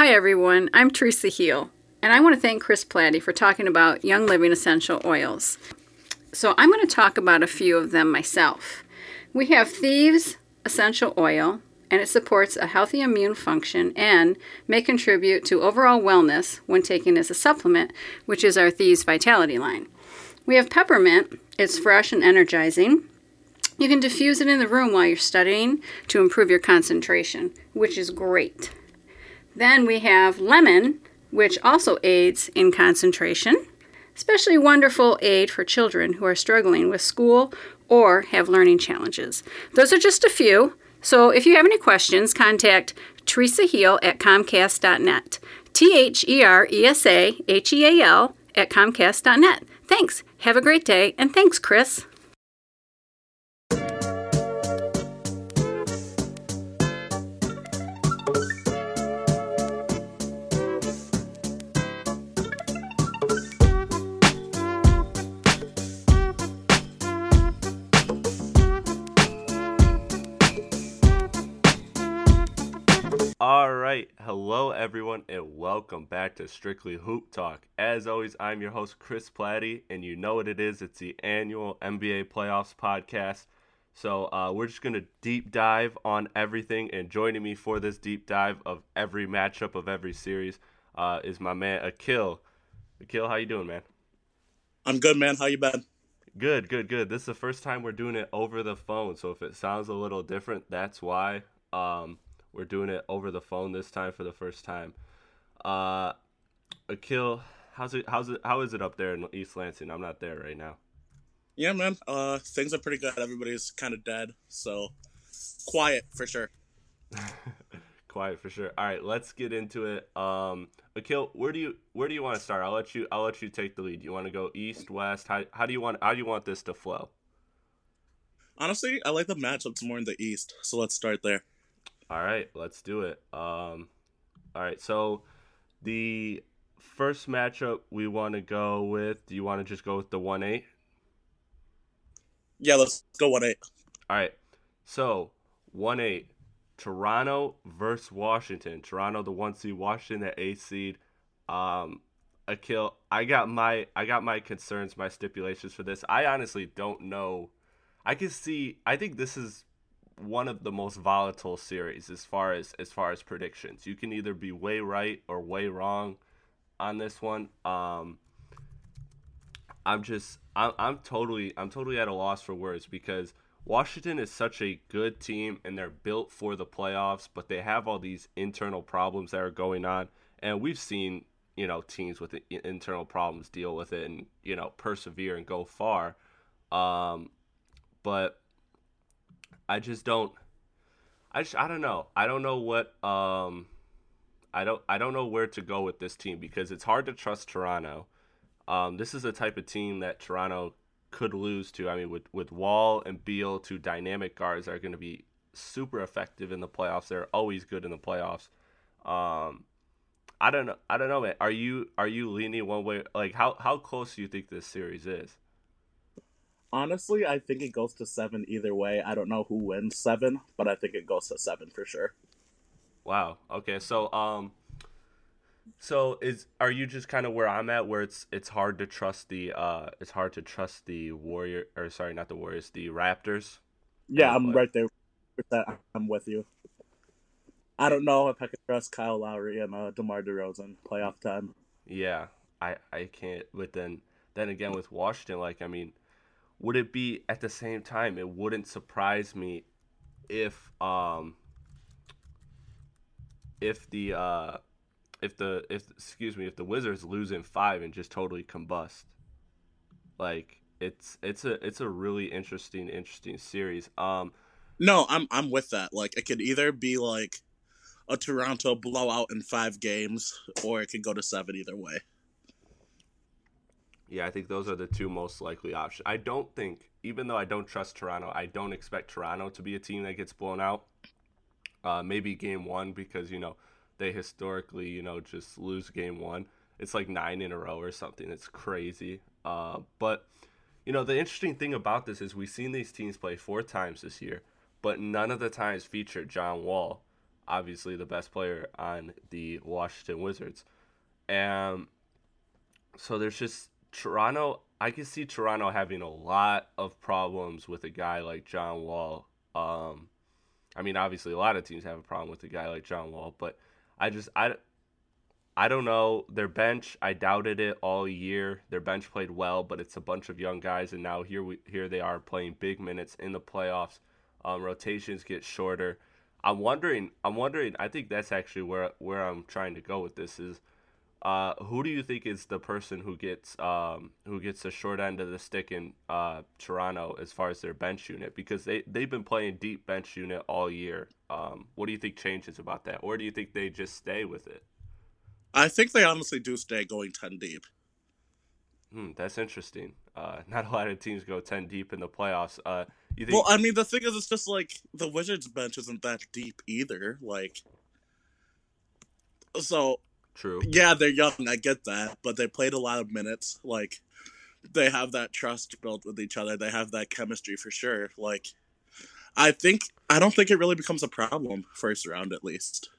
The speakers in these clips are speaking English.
Hi, everyone. I'm Theresa Heal, and I want to thank Chris Platte for talking about Young Living essential oils. So, I'm going to talk about a few of them myself. We have Thieves Essential Oil, and it supports a healthy immune function and may contribute to overall wellness when taken as a supplement, which is our Thieves Vitality line. We have Peppermint, it's fresh and energizing. You can diffuse it in the room while you're studying to improve your concentration, which is great. Then we have lemon, which also aids in concentration, especially wonderful aid for children who are struggling with school or have learning challenges. Those are just a few. So if you have any questions, contact Theresa Heal at Comcast.net. T H E R E S A H E A L at Comcast.net. Thanks. Have a great day, and thanks, Chris. Right, hello everyone, and welcome back to Strictly Hoop Talk. As always, I'm your host Chris Platte, and you know what it is. It's the annual NBA Playoffs podcast. So uh, we're just gonna deep dive on everything, and joining me for this deep dive of every matchup of every series uh, is my man Akhil. Akhil, how you doing, man? I'm good, man. How you been? Good, good, good. This is the first time we're doing it over the phone, so if it sounds a little different, that's why. Um, we're doing it over the phone this time for the first time. Uh, Akhil, how's it? How's it? How is it up there in East Lansing? I'm not there right now. Yeah, man. Uh, things are pretty good. Everybody's kind of dead, so quiet for sure. Quiet for sure. All right, let's get into it. Um, Akhil, where do you where do you want to start? I'll let you I'll let you take the lead. You want to go east, west? How how do you want how do you want this to flow? Honestly, I like the matchups more in the East, so let's start there. All right, let's do it. Um, all right, so the first matchup we want to go with. Do you want to just go with the one eight? Yeah, let's go one eight. All right, so one eight, Toronto versus Washington. Toronto, the one seed. Washington, the eight seed. Um, Akhil, I got my I got my concerns, my stipulations for this. I honestly don't know. I can see. I think this is one of the most volatile series as far as as far as predictions. You can either be way right or way wrong on this one. Um, I'm just I'm, I'm totally I'm totally at a loss for words because Washington is such a good team and they're built for the playoffs, but they have all these internal problems that are going on, and we've seen you know teams with internal problems deal with it and you know persevere and go far. Um, but I just don't. I just I don't know. I don't know what um. I don't I don't know where to go with this team because it's hard to trust Toronto. Um, this is the type of team that Toronto could lose to. I mean, with with Wall and Beal, two dynamic guards are going to be super effective in the playoffs. They're always good in the playoffs. Um, I don't know. I don't know, man. Are you are you leaning one way? Like, how how close do you think this series is? Honestly, I think it goes to seven either way. I don't know who wins seven, but I think it goes to seven for sure. Wow. Okay. So um so is are you just kind of where I'm at where it's it's hard to trust the uh it's hard to trust the Warrior or sorry, not the Warriors, the Raptors? Yeah, I'm right there. I'm with you. I don't know if I can trust Kyle Lowry and uh, DeMar DeRozan playoff time. Yeah, I I can't. But then then again with Washington, like I mean, would it be at the same time? It wouldn't surprise me if um if the uh if the if excuse me if the Wizards lose in five and just totally combust. Like it's it's a it's a really interesting interesting series. Um, no, I'm I'm with that. Like it could either be like a Toronto blowout in five games, or it could go to seven either way. Yeah, I think those are the two most likely options. I don't think, even though I don't trust Toronto, I don't expect Toronto to be a team that gets blown out. Uh, maybe game one because you know they historically you know just lose game one. It's like nine in a row or something. It's crazy. Uh, but you know the interesting thing about this is we've seen these teams play four times this year, but none of the times featured John Wall. obviously the best player on the Washington Wizards. And so there's just Toronto. I can see Toronto having a lot of problems with a guy like John Wall. Um, I mean, obviously, a lot of teams have a problem with a guy like John Wall, but I just I, I don't know their bench. I doubted it all year. Their bench played well, but it's a bunch of young guys, and now here we here they are playing big minutes in the playoffs. Um, rotations get shorter. I'm wondering. I'm wondering. I think that's actually where where I'm trying to go with this is uh, who do you think is the person who gets um, who gets the short end of the stick in uh, Toronto as far as their bench unit? Because they they've been playing deep bench unit all year. Um, what do you think changes about that, or do you think they just stay with it? I think they honestly do stay going ten deep. Hmm, that's interesting. Uh, not a lot of teams go ten deep in the playoffs. Uh, you think? Well, I mean, the thing is, it's just like the Wizards bench isn't that deep either. Like, so True. Yeah, they're young. I get that, but they played a lot of minutes. Like, they have that trust built with each other. They have that chemistry for sure. Like, I think I don't think it really becomes a problem first round at least.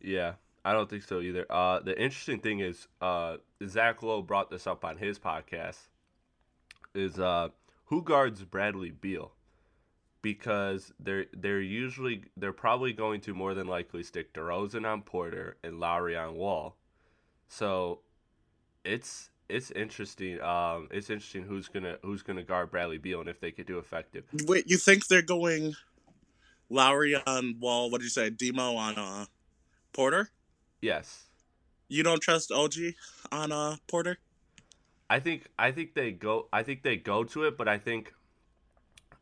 Yeah, I don't think so either. Uh, the interesting thing is, uh, Zach Lowe brought this up on his podcast. Is uh, who guards Bradley Beal? Because they're they're usually they're probably going to more than likely stick DeRozan on Porter and Lowry on Wall. So, it's it's interesting. Um, it's interesting who's gonna who's gonna guard Bradley Beal and if they could do effective. Wait, you think they're going Lowry on Wall? What did you say? Demo on uh, Porter? Yes, You don't trust OG on uh, Porter? I think I think they go I think they go to it, but I think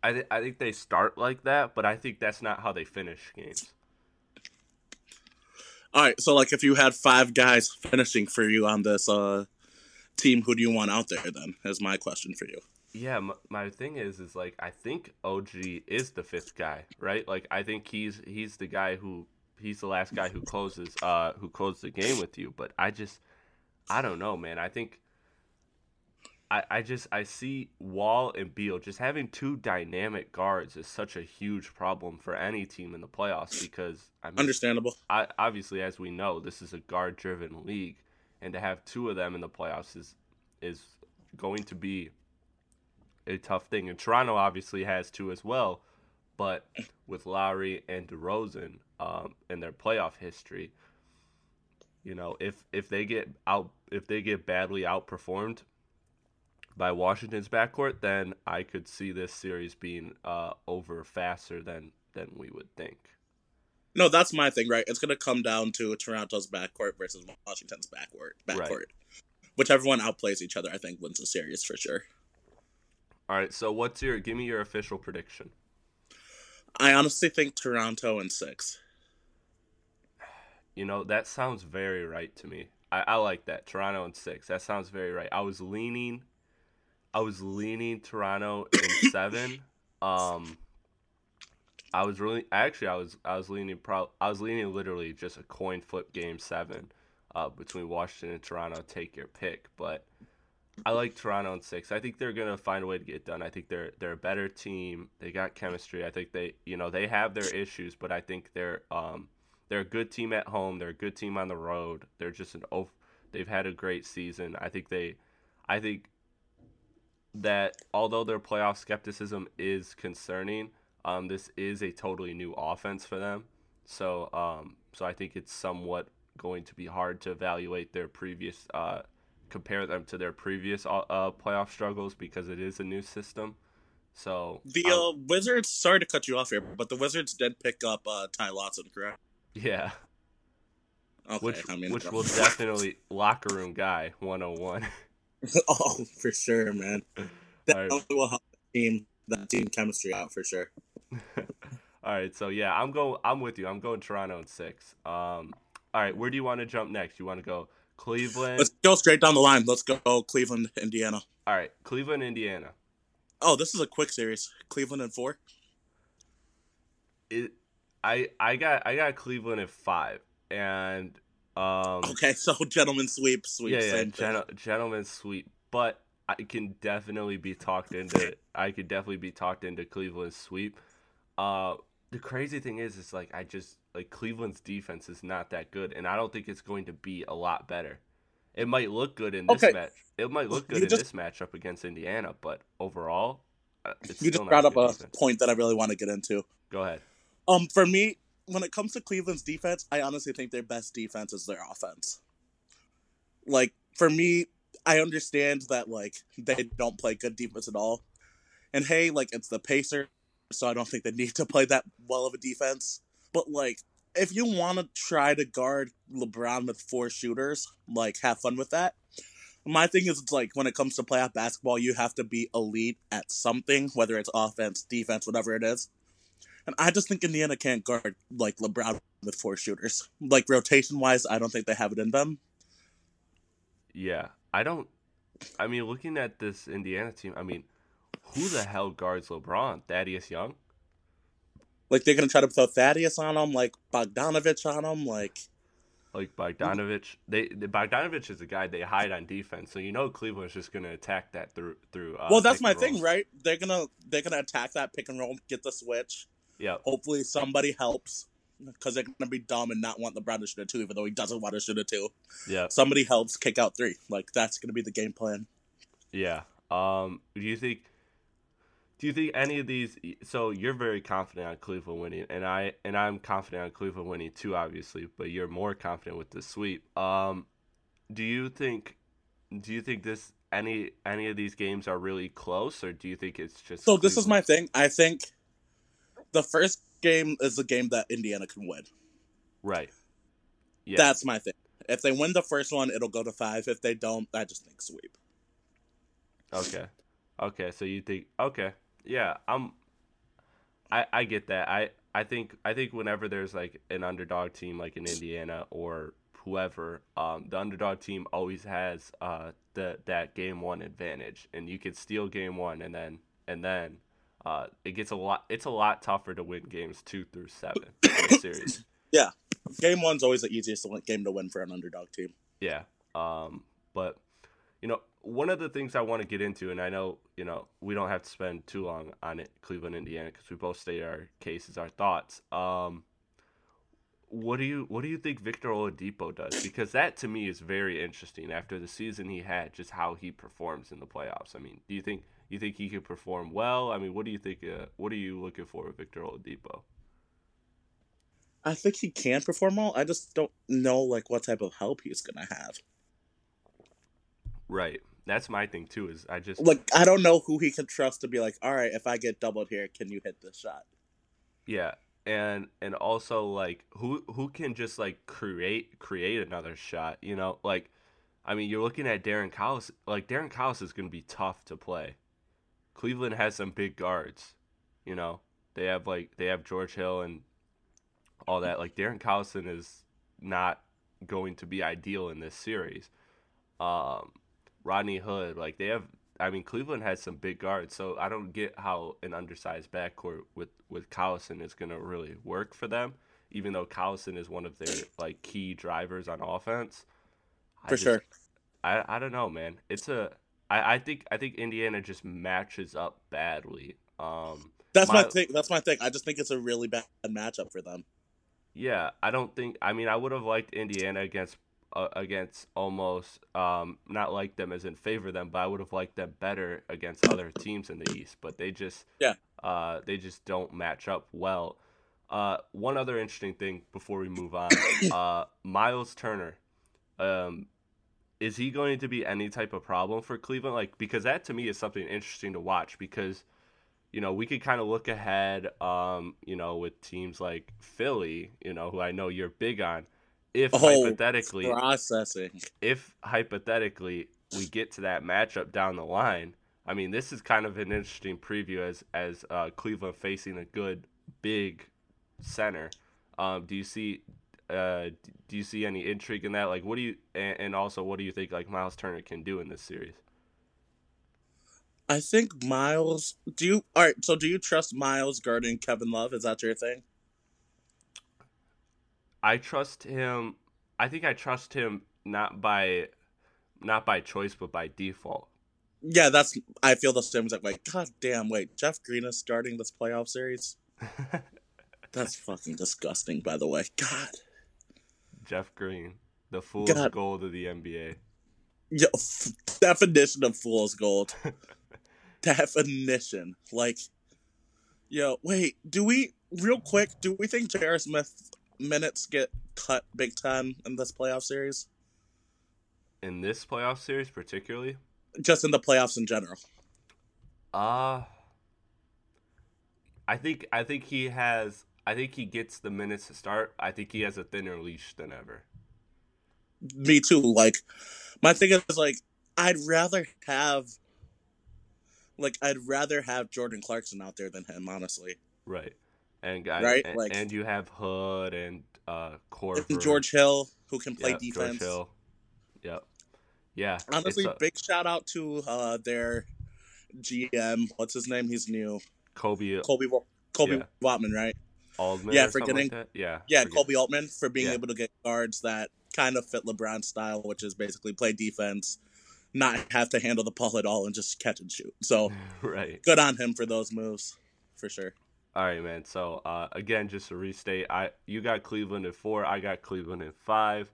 I th- I think they start like that, but I think that's not how they finish games. All right, so like if you had five guys finishing for you on this uh team, who do you want out there then? Is my question for you. Yeah, m- my thing is is like I think OG is the fifth guy, right? Like I think he's he's the guy who he's the last guy who closes uh who closes the game with you, but I just I don't know, man. I think I, I just I see Wall and Beal just having two dynamic guards is such a huge problem for any team in the playoffs because I mean, Understandable. I, obviously, as we know, this is a guard-driven league, and to have two of them in the playoffs is is going to be a tough thing. And Toronto obviously has two as well, but with Lowry and DeRozan um, in their playoff history, you know, if if they get out, if they get badly outperformed by Washington's backcourt, then I could see this series being uh, over faster than than we would think. No, that's my thing, right? It's gonna come down to Toronto's backcourt versus Washington's backcourt. Backcourt. Right. Whichever one outplays each other, I think wins the series for sure. All right, so what's your give me your official prediction? I honestly think Toronto in six. You know, that sounds very right to me. I, I like that. Toronto in six. That sounds very right. I was leaning I was leaning Toronto in seven. Um I was really actually I was I was leaning pro I was leaning literally just a coin flip game seven uh, between Washington and Toronto. Take your pick, but I like Toronto in six. I think they're gonna find a way to get done. I think they're they're a better team. They got chemistry. I think they you know they have their issues, but I think they're um they're a good team at home. They're a good team on the road. They're just an oh they've had a great season. I think they I think that although their playoff skepticism is concerning, um, this is a totally new offense for them. So, um, so I think it's somewhat going to be hard to evaluate their previous, uh, compare them to their previous uh, uh, playoff struggles because it is a new system. So The um, uh, Wizards. Sorry to cut you off here, but the Wizards did pick up uh, Ty Lawson, correct? yeah, Okay, which I mean, which will definitely locker room guy 101. oh, for sure, man. That right. will help the team that team chemistry out for sure. All right, so yeah, I'm going. I'm with you. I'm going Toronto in six. Um, all right, where do you want to jump next? You want to go Cleveland? Let's go straight down the line. Let's go Cleveland, Indiana. All right, Cleveland, Indiana. Oh, this is a quick series. Cleveland in four. It, I I got I got Cleveland at five, and um, Okay, so gentlemen sweep, sweep. yeah, yeah, gen- gentleman's sweep. But I can definitely be talked into. I could definitely be talked into Cleveland sweep. Uh, the crazy thing is, is like I just like Cleveland's defense is not that good, and I don't think it's going to be a lot better. It might look good in this Okay. match. It might look good You in just- this matchup against Indiana, but overall, uh, You just brought up good a defense. point that I really want to get into. Go ahead. Um, for me, when it comes to Cleveland's defense, I honestly think their best defense is their offense. Like for me, I understand that like they don't play good defense at all, and hey, like it's the Pacers, so I don't think they need to play that well of a defense. But like, if you want to try to guard LeBron with four shooters, like have fun with that. My thing is, it's like when it comes to playoff basketball, you have to be elite at something, whether it's offense, defense, whatever it is. And I just think Indiana can't guard like LeBron with four shooters. Like rotation wise, I don't think they have it in them. Yeah, I don't. I mean, looking at this Indiana team, I mean, who the hell guards LeBron? Thaddeus Young? Like they're gonna try to throw Thaddeus on them, like Bogdanovic on them, like Like Bogdanovic? They the Bogdanovic is a guy they hide on defense, so you know Cleveland's just gonna attack that through through. Uh, well, that's my thing, right? They're gonna they're gonna attack that pick and roll, get the switch. Yeah, Hopefully, somebody helps because they're gonna be dumb and not want LeBron to shoot a two, even though he doesn't want to shoot a two. yeah, Somebody helps kick out three. Like that's gonna be the game plan. yeah. Um, do you think? Do you think any of these? So you're very confident on Cleveland winning, and I and I'm confident on Cleveland winning too, obviously. But you're more confident with the sweep. Um, do you think? Do you think this any any of these games are really close, or do you think it's just? So this is my thing. I think the first game is the game that Indiana can win. right. Yeah, That's my thing. If they win the first one, it'll go to five. If they don't, I just think sweep. Okay. Okay, so you think okay. Yeah, I'm I I get that. I I think I think whenever there's like an underdog team like in Indiana or whoever, um the underdog team always has uh the that game 1 advantage and you can steal game 1 and then and then uh it gets a lot it's a lot tougher to win games 2 through 7 in a series. Yeah, game one's always the easiest game to win for an underdog team. Yeah. Um, but you know, one of the things I want to get into, and I know you know we don't have to spend too long on it, Cleveland, Indiana, because we both state our cases, our thoughts. Um, what do you what do you think Victor Oladipo does? Because that to me is very interesting after the season he had, just how he performs in the playoffs. I mean, do you think you think he could perform well? I mean, what do you think? Uh, what are you looking for with Victor Oladipo? I think he can perform well. I just don't know like what type of help he's gonna have. Right. That's my thing too. Is I just Like I don't know who he can trust to be like, all right, if I get doubled here, can you hit this shot? Yeah, and and also like who who can just like create create another shot, you know? Like I mean, you're looking at Darren Collis, like Darren Collis is going to be tough to play. Cleveland has some big guards, you know. They have like they have George Hill and all that. Like Darren Collison is not going to be ideal in this series. Um Rodney Hood, like they have I mean, Cleveland has some big guards, so I don't get how an undersized backcourt with with Collison is going to really work for them. Even though Collison is one of their like key drivers on offense, I For just- sure. I I don't know, man. It's a I, I think I think Indiana just matches up badly. Um, That's my, My- thing. That's my thing. I just think it's a really bad matchup for them. yeah, I don't think. I mean, I would have liked Indiana against uh, against almost um not like them as in favor them, but I would have liked them better against other teams in the East. But they just Yeah. uh they just don't match up well. Uh, one other interesting thing before we move on, uh, Miles Turner, um, is he going to be any type of problem for Cleveland? Like because that to me is something interesting to watch because you know, we could kind of look ahead, um, you know, with teams like Philly, you know, who I know you're big on. If Oh, hypothetically, Processing. if hypothetically we get to that matchup down the line, I mean, this is kind of an interesting preview as as uh, Cleveland facing a good big center. Um, do you see? Uh, do you see any intrigue in that? Like, what do you? And, and also, what do you think? Like Miles Turner can do in this series? I think Miles. Do you all right? So do you trust Miles guarding Kevin Love? Is that your thing? I trust him. I think I trust him not by not by choice but by default. Yeah, that's. I feel the same. Like, wait, god damn, wait, Jeff Green is starting this playoff series. That's fucking disgusting, by the way. God. Jeff Green, the fool's God. gold of the NBA. Yo, f- definition of fool's gold. definition. Like, yo, wait, do we, real quick, do we think J.R. Smith minutes get cut big time in this playoff series? In this playoff series, particularly, Just in the playoffs in general. uh I think I think he has. I think he gets the minutes to start. I think he has a thinner leash than ever. Me too. Like, my thing is, like, I'd rather have, like, I'd rather have Jordan Clarkson out there than him, honestly. Right. And guys, Right, and, like- and you have Hood and uh Korver, And George Hill, who can play Yep, defense. George Hill. Yep. Yeah. Honestly, uh, big shout out to uh, their GM. What's his name? He's new. Koby Koby Koby Yeah. Watman, right? Altman. Yeah, or for like getting- that? Yeah. Yeah, Koby Altman for being Yeah. able to get guards that kind of fit LeBron's style, which is basically play defense, not have to handle the ball at all, and just catch and shoot. So Right. good on him for those moves, for sure. All right, man. So uh, again, just to restate, I you got Cleveland at four. I got Cleveland at five.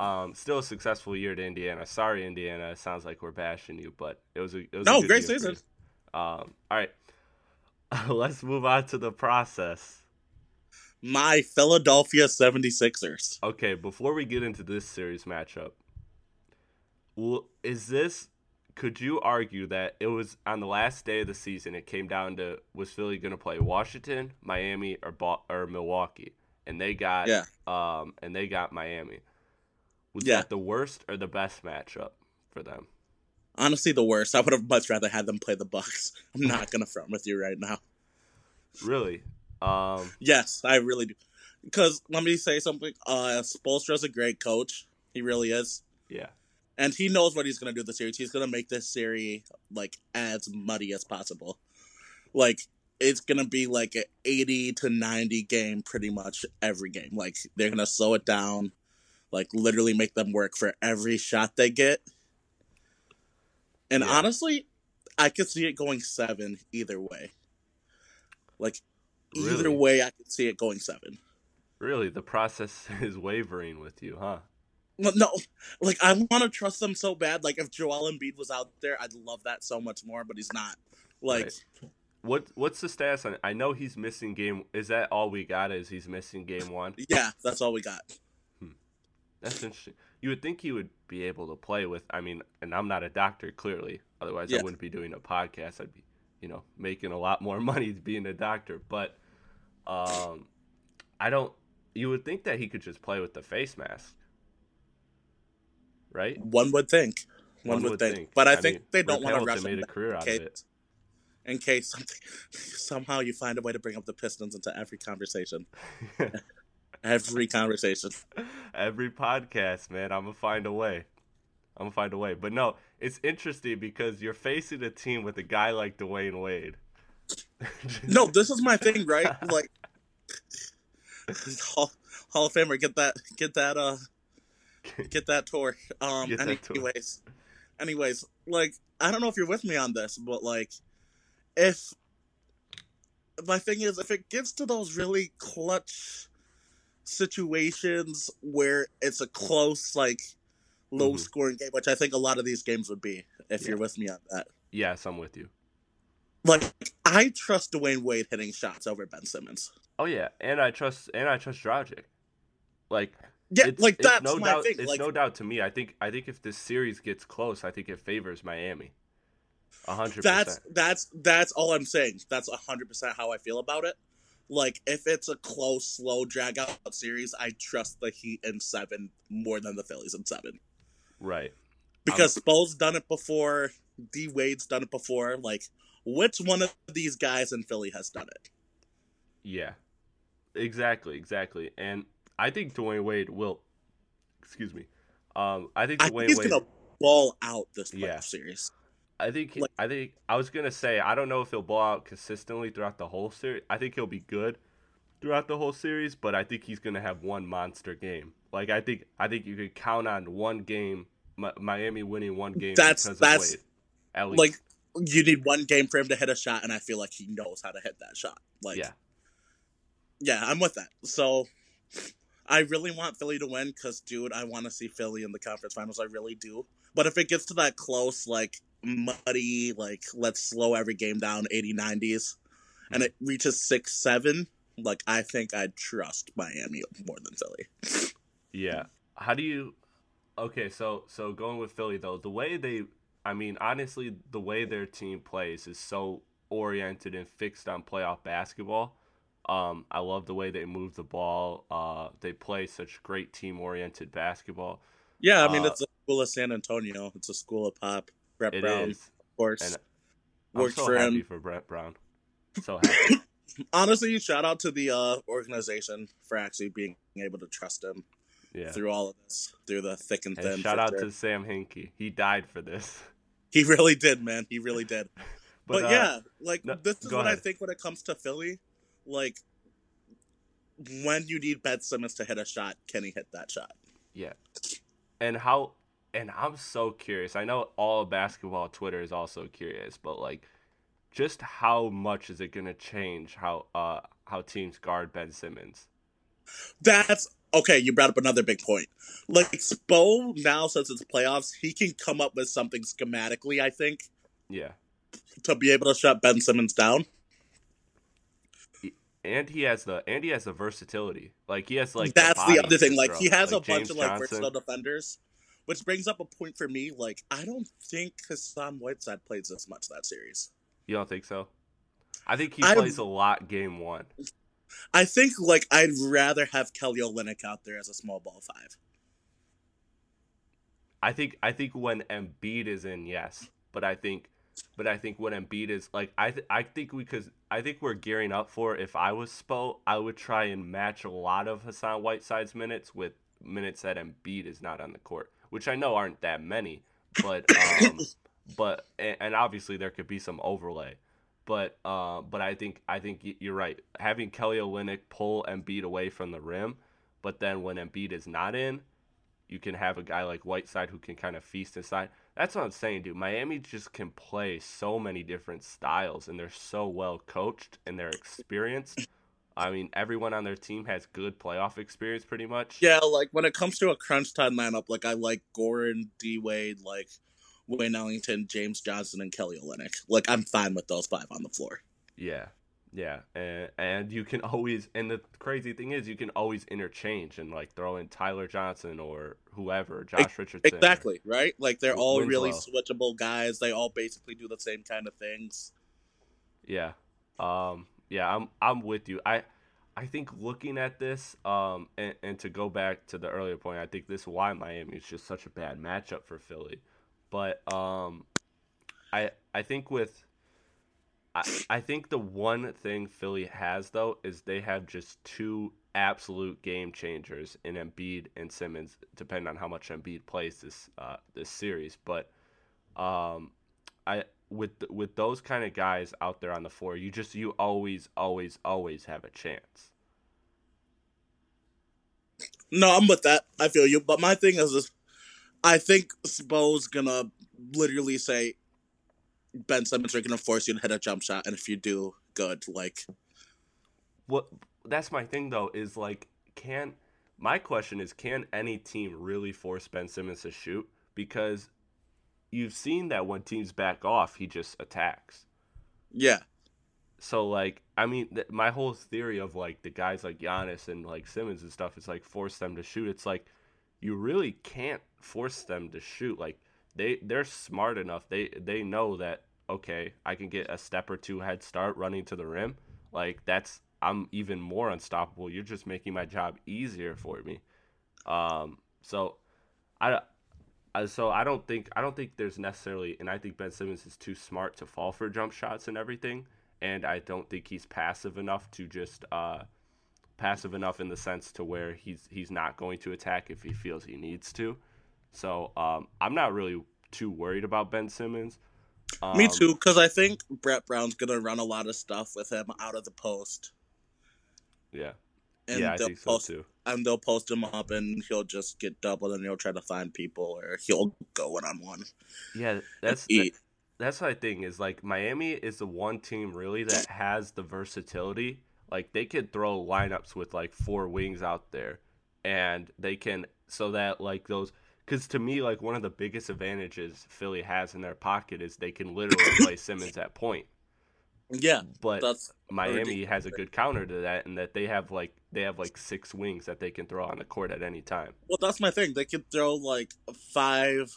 Um, still a successful year to Indiana. Sorry, Indiana. It sounds like we're bashing you, but it was a it was a No, good great season. Um, all right. Let's move on to the process. My Philadelphia 76ers. Okay, before we get into this series matchup, well, is this? Could you argue that it was on the last day of the season? It came down to was Philly going to play Washington, Miami, or or Milwaukee, and they got Yeah. um and they got Miami. Was Yeah. that the worst or the best matchup for them? Honestly, the worst. I would have much rather had them play the Bucks. I'm not gonna front with you right now. Really? Um, Yes, I really do. Because let me say something. Uh, Spoelstra's a great coach. He really is. yeah, and he knows what he's going to do with this series. He's going to make this series like as muddy as possible. Like it's going to be like an 80 to 90 game pretty much every game. Like they're going to slow it down, like literally make them work for every shot they get. And Yeah. honestly, I could see it going 7 either way. Like either Really? way I could see it going 7. really, the process is wavering with you, huh? Well, no, like I want to trust them so bad. Like if Joel Embiid was out there, I'd love that so much more. But he's not. Like Right. What what's the status on? It? I know he's missing game. Is that all we got? Is he's missing game one? yeah, that's all we got. Hmm. That's interesting. You would think he would be able to play with. I mean, and I'm not a doctor, clearly. Otherwise, Yeah. I wouldn't be doing a podcast. I'd be, you know, making a lot more money being a doctor. But, um, I don't. You would think that he could just play with the face mask, right? One would think. One, would, think. But I, think mean, they don't want to rush made a career out of it. in case something somehow you find a way to bring up the Pistons into every conversation. every conversation. Every podcast, man, I'm gonna find a way. I'm gonna find a way. But no, it's interesting because you're facing a team with a guy like Dwyane Wade. No, this is my thing, right? Like Hall, Hall of Famer, get that, get that, uh, get that tour. Um, Get that anyways, anyways, like I don't know if you're with me on this, but like, if my thing is, if it gets to those really clutch situations where it's a close, like, low Mhm. scoring game, which I think a lot of these games would be, if Yeah. you're with me on that. yes, I'm with you. Like, I trust Dwyane Wade hitting shots over Ben Simmons. Oh yeah, and I trust and I trust Dragic. Like Yeah, it's, like that's no my doubt. thing. It's Like, no doubt to me. I think I think if this series gets close, I think it favors Miami. A hundred that's that's that's all I'm saying. That's hundred percent how I feel about it. Like if it's a close, slow, drag out series, I trust the Heat in seven more than the Phillies in seven Right. because Spo's done it before. D Wade's done it before. Like which one of these guys in Philly has done it? Yeah. Exactly. Exactly. And I think Dwyane Wade will. Excuse me. Um, I think I Dwyane think he's Wade. gonna ball out this playoff Yeah. series. I think Like- I think I was gonna say I don't know if he'll ball out consistently throughout the whole series. I think he'll be good throughout the whole series, but I think he's gonna have one monster game. Like I think I think you could count on one game, Mi- Miami winning one game That's- because that's- of Wade. At least, Like you need one game for him to hit a shot, and I feel like he knows how to hit that shot. Like yeah, Yeah, I'm with that. So I really want Philly to win because, dude, I want to see Philly in the conference finals. I really do. But if it gets to that close, like muddy, like let's slow every game down 80 90s, and it reaches 6 7, like I think I'd trust Miami more than Philly. Yeah. How do you Okay, so so going with Philly though, the way they I mean, honestly, the way their team plays is so oriented and fixed on playoff basketball. Um, I love the way they move the ball. Uh, they play such great team oriented basketball. Yeah, I mean, Uh, it's a school of San Antonio. It's a school of pop. Brett Brown, is. of course. And works so for happy him. for Brett Brown. So happy. Honestly, shout out to the uh, organization for actually being able to trust him Yeah. through all of this, through the thick and And thin. shout out sure. to Sam Hinkie. He died for this. He really did, man. He really did. But, uh, yeah, like no, this is what I think when it comes to Philly. Like when you need Ben Simmons to hit a shot, can he hit that shot? Yeah. And how and I'm so curious. I know all of basketball Twitter is also curious, but like just how much is it going to change how uh how teams guard Ben Simmons? That's okay. You brought up another big point. Like Spo now, since it's playoffs, he can come up with something schematically. I think Yeah. to be able to shut Ben Simmons down. And he has the and he has the versatility. Like he has like That's body the other thing. Like he has Like a bunch James of like Johnson. versatile defenders, which brings up a point for me. Like I don't think Hassan Whiteside plays this much that series. You don't think so? I think he I- plays a lot game 1. I think like I'd rather have Kelly Olynyk out there as a small ball five. I think I think when Embiid is in, yes, but I think, but I think when Embiid is like I th- I think we could I think we're gearing up for. If I was Spo, I would try and match a lot of Hassan Whiteside's minutes with minutes that Embiid is not on the court, which I know aren't that many, but um, but and, and obviously there could be some overlay. But uh, but I think I think you're right. Having Kelly Olynyk pull Embiid away from the rim, but then when Embiid is not in, you can have a guy like Whiteside who can kind of feast inside. That's what I'm saying, dude. Miami just can play so many different styles, and they're so well coached and they're experienced. I mean, everyone on their team has good playoff experience, pretty much. Yeah, like when it comes to a crunch time lineup, like I like Goran, D Wade, like Wayne Ellington, James Johnson, and Kelly Olynyk. Like I'm fine with those five on the floor. Yeah, yeah, and and you can always and the crazy thing is you can always interchange and like throw in Tyler Johnson or whoever, Josh Richardson. Exactly, right? Like they're all really switchable guys. They all basically do the same kind of things. Yeah. Um yeah, I'm I'm with you. I I think looking at this, um and, and to go back to the earlier point, I think this is why Miami is just such a bad matchup for Philly. But um I I think with I, I think the one thing Philly has though is they have just two absolute game changers in Embiid and Simmons, depending on how much Embiid plays this uh, this series. But um, I with with those kind of guys out there on the floor, you just you always always always have a chance. No, I'm with that. I feel you. But my thing is this I think Spo's gonna literally say Ben Simmons are gonna force you to hit a jump shot, and if you do, good. Like What that's my thing though is like can my question is can any team really force Ben Simmons to shoot because you've seen that when teams back off, he just attacks. yeah. So like, I mean, th- my whole theory of like the guys like Giannis and like Simmons and stuff is like force them to shoot. It's like you really can't force them to shoot. Like they they're smart enough. They they know that okay, I can get a step or two head start running to the rim. Like that's I'm even more unstoppable. You're just making my job easier for me. Um, so I. So I don't think I don't think there's necessarily, and I think Ben Simmons is too smart to fall for jump shots and everything and I don't think he's passive enough to just uh, passive enough in the sense to where he's he's not going to attack if he feels he needs to. So um, I'm not really too worried about Ben Simmons. Um, Me too, because I think Brett Brown's gonna run a lot of stuff with him out of the post. Yeah, And yeah, I think so post too. and they'll post him up and he'll just get doubled and he'll try to find people or he'll go one on one. Yeah, that's eat. that's my thing is like Miami is the one team really that has the versatility. Like they could throw lineups with like four wings out there, and they can so that like those because to me like one of the biggest advantages Philly has in their pocket is they can literally play Simmons at point. Yeah, But that's Miami ridiculous. has a good counter to that, and that they have like they have like six wings that they can throw on the court at any time. well, that's my thing. They could throw like five,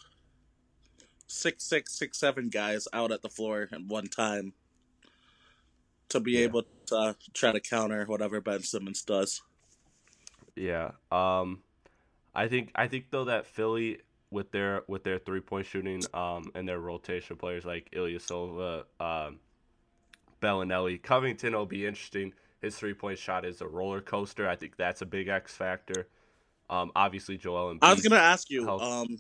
six, six, six, seven guys out at the floor at one time to be Yeah. able to try to counter whatever Ben Simmons does. Yeah. Um I think I think though that Philly with their with their three point shooting um and their rotation players like Ilyasova, um Bellinelli, Covington will be interesting. His three point shot is a roller coaster. I think that's a big X factor. Um obviously Joel Embiid. I was gonna ask you. Um,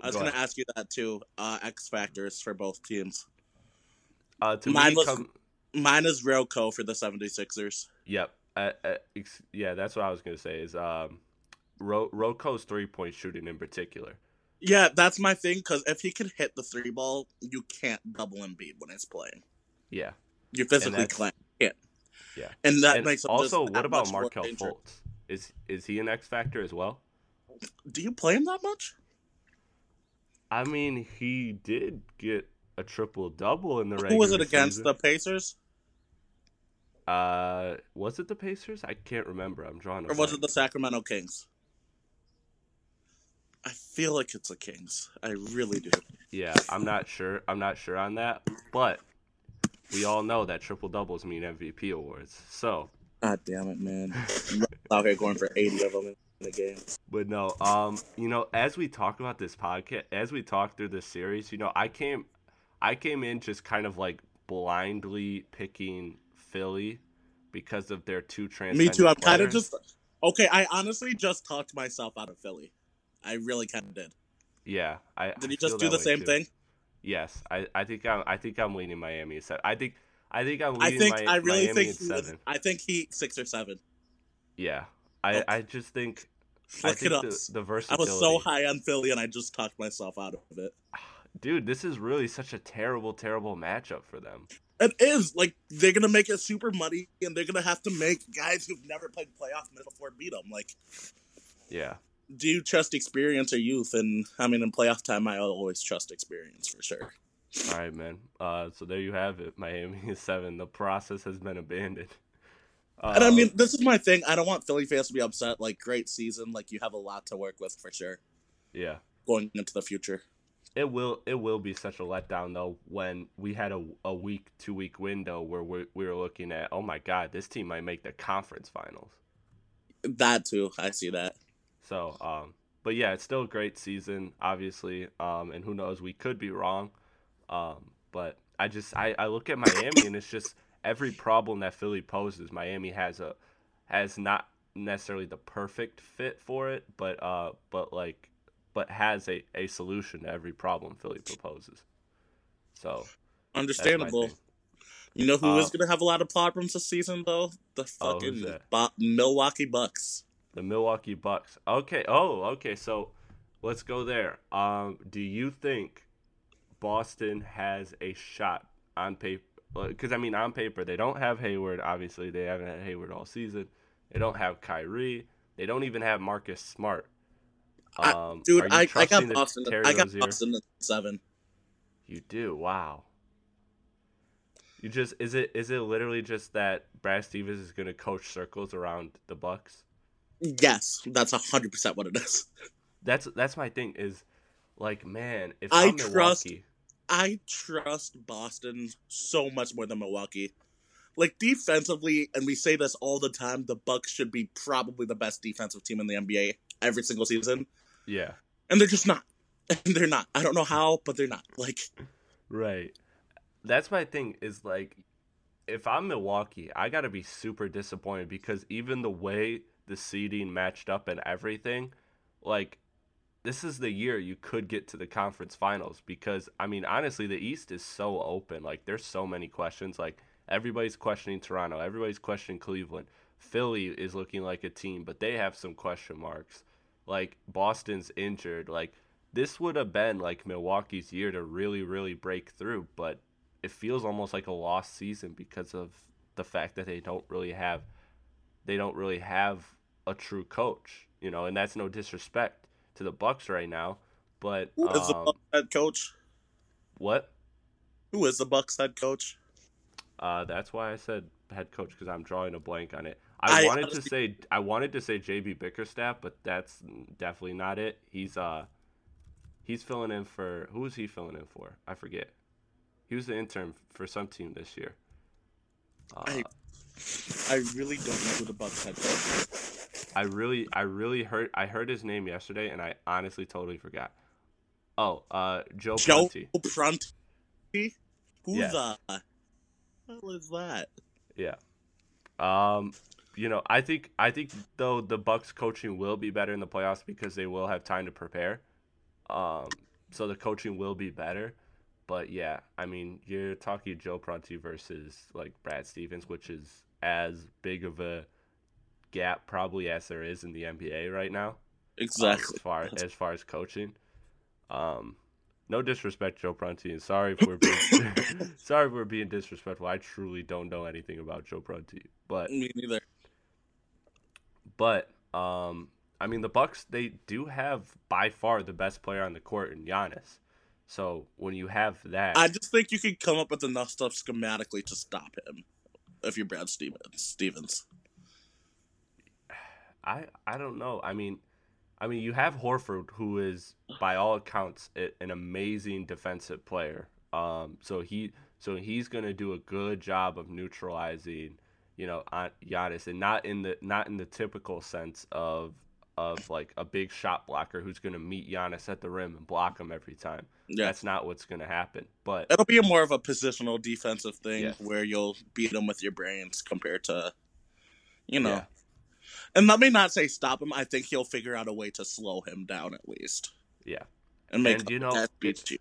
I was Go gonna ahead. ask you that too. Uh, X factors for both teams. uh to mine me was- come Mine is Roko for the 76ers. Yep. Uh, uh, ex- yeah, that's what I was gonna say. Is um, Ro- Roko's three point shooting in particular. Yeah, that's my thing. Because if he can hit the three ball, you can't double Embiid when he's playing. Yeah. You physically can't. Yeah. and that and makes also, what about Markelle. Fultz? Is is he an X factor as well? Do you play him that much? I mean, he did get a triple double in the regular Who was it against season. the Pacers, Uh, was it the Pacers? I can't remember. I'm drawing. A or was blank. it the Sacramento Kings? I feel like it's the Kings. I really do. Yeah, I'm not sure. I'm not sure on that, but we all know that triple doubles mean MVP awards. So, God damn it, man! Here going for 80 of them in the game. but no, um, you know, as we talk about this podcast, as we talk through this series, you know, I came, I came in just kind of like blindly picking Philly because of their two Me too. I'm kind of just okay. I honestly just talked myself out of Philly. I really kind of did. yeah. I Did I you just do the same too. thing? Yes, I, I think I'm I think I'm leaning Miami at seven. I think I think I'm I leaning think Mi- I really Miami think he would- I think he six or seven. Yeah, I Oh. I just think I Look think at the, us. the I versatility. was so high on Philly, and I just talked myself out of it. Dude, this is really such a terrible terrible matchup for them. It is like they're gonna make it super muddy, and they're gonna have to make guys who've never played playoff minutes before beat them. Like, Yeah, do you trust experience or youth? And I mean, in playoff time, I always trust experience for sure. all right, man. Uh, so there you have it. Miami is seven. The process has been abandoned. Uh, And I mean, this is my thing. I don't want Philly fans to be upset. Like, great season. Like, you have a lot to work with for sure yeah. going into the future. It will it will be such a letdown though when we had a, a week two week window where we, we were looking at oh my god this team might make the conference finals That too, I see that. So um but yeah it's still a great season obviously um and who knows we could be wrong um but I just I, I look at Miami and it's just every problem that Philly poses Miami has a has not necessarily the perfect fit for it but uh but like but has a, a solution to every problem Philly proposes so Understandable. You know who Uh, is gonna have a lot of problems this season though? The Oh, fucking that? Bo- Milwaukee Bucks. The Milwaukee Bucks. Okay. Oh, okay. So let's go there. Um, do you think Boston has a shot on paper? Because I mean, on paper, they don't have Hayward. Obviously, they haven't had Hayward all season. They don't have Kyrie. They don't even have Marcus Smart. I- Um, Dude, are you I, I got Boston. I got? Boston at seven. You do. Wow. You just is it is it literally just that Brad Stevens is going to coach circles around the Bucks? Yes, that's hundred percent what it is. That's that's my thing is like man, if I I'm trust- Milwaukee, I trust Boston so much more than Milwaukee. Like defensively, and we say this all the time, the Bucks should be probably the best defensive team in the NBA every single season, yeah, and they're just not. And they're not. I don't know how, but they're not. Like right. That's my thing is like if I'm Milwaukee, I got to be super disappointed because even the way the seeding matched up and everything, like this is the year you could get to the conference finals because I mean honestly the East is so open. Like there's so many questions. Like everybody's questioning Toronto, everybody's questioning Cleveland. Philly is looking like a team, but they have some question marks. Like Boston's injured. Like this would have been like Milwaukee's year to really really break through, but it feels almost like a lost season because of the fact that they don't really have they don't really have a true coach, you know, and that's no disrespect to the Bucks right now, but Who is the um, Bucks head coach? what? Who is the Bucks head coach? Uh, that's why I said head coach because I'm drawing a blank on it. I, I wanted to say I wanted to say JB Bickerstaff, but that's definitely not it. He's uh he's filling in for who is he filling in for? I forget. He was the intern for some team this year. Uh, I I really don't know who the Bucks head coach is. I really I really heard I heard his name yesterday and I honestly totally forgot. Oh, uh Joe, Joe Prunty. Prunty? Who Yes. the hell is that? Yeah. Um, you know, I think I think though the Bucks coaching will be better in the playoffs because they will have time to prepare. Um, so the coaching will be better. But yeah, I mean, you're talking Joe Prunty versus like Brad Stevens, which is as big of a gap probably as there is in the NBA right now. um, Exactly. as far as far as coaching. Um, no disrespect, Joe Prunty, and sorry if we're being, sorry if we're being disrespectful. I truly don't know anything about Joe Prunty, but Me neither. but um, I mean the Bucks they do have by far the best player on the court in Giannis. So when you have that, I just think you could come up with enough stuff schematically to stop him. If you're Brad Stevens, Stevens. I I don't know. I mean, I mean you have Horford, who is by all accounts an amazing defensive player. Um, so he so he's gonna do a good job of neutralizing, you know, Giannis, and not in the not in the typical sense of of like a big shot blocker who's gonna meet Giannis at the rim and block him every time. Yeah. That's not what's gonna happen. But It'll be more of a positional defensive thing Yes. where you'll beat him with your brains compared to, you know. Yeah. And let me not say stop him. I think he'll figure out a way to slow him down at least yeah. and make And, you know, that beat you.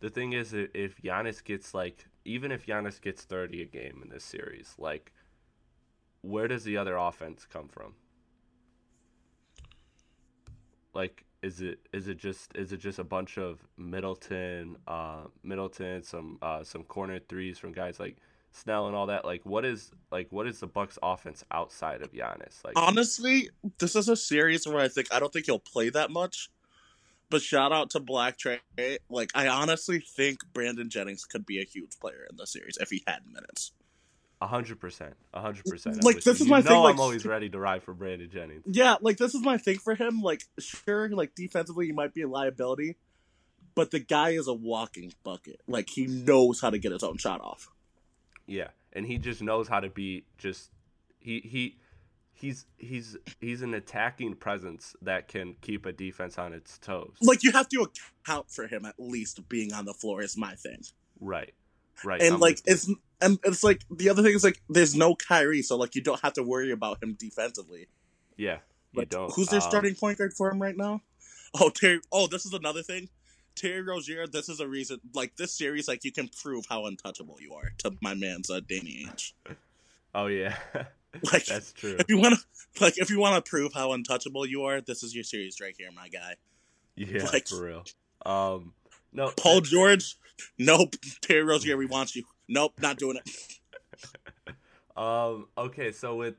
the thing is if Giannis gets like even if Giannis gets 30 a game in this series, like where does the other offense come from? Like is it is it just is it just a bunch of Middleton, uh Middleton, some uh some corner threes from guys like Snell and all that? Like what is like what is the Bucks offense outside of Giannis? Like Honestly, this is a series where I think I don't think he'll play that much. But shout out to Black Trey. Like I honestly think Brandon Jennings could be a huge player in the series if he had minutes. a hundred percent. a hundred percent. Like, this is you my know thing, I'm always ready to ride for Brandon Jennings. Yeah, like this is my thing for him. Like, sure, like defensively he might be a liability, but the guy is a walking bucket. Like he knows how to get his own shot off. Yeah, and he just knows how to be just he he he's he's he's an attacking presence that can keep a defense on its toes. Like you have to account for him at least being on the floor is my thing. right, right, And I'm like it's and it's like the other thing is like there's no Kyrie, so like you don't have to worry about him defensively. yeah, you Like, don't. Who's their um, starting point guard for him right now? Oh, Terry. Oh, this is another thing. Terry Rozier. This is a reason. Like this series, like you can prove how untouchable you are to my man's uh, Danny Ainge. Oh yeah, Like that's true. if you want to, like if you want to prove how untouchable you are, this is your series right here, my guy. Yeah, like- for real. Um, no, Paul George. Nope. Terry Rozier, we want you. Nope, not doing it. Um. Okay. So with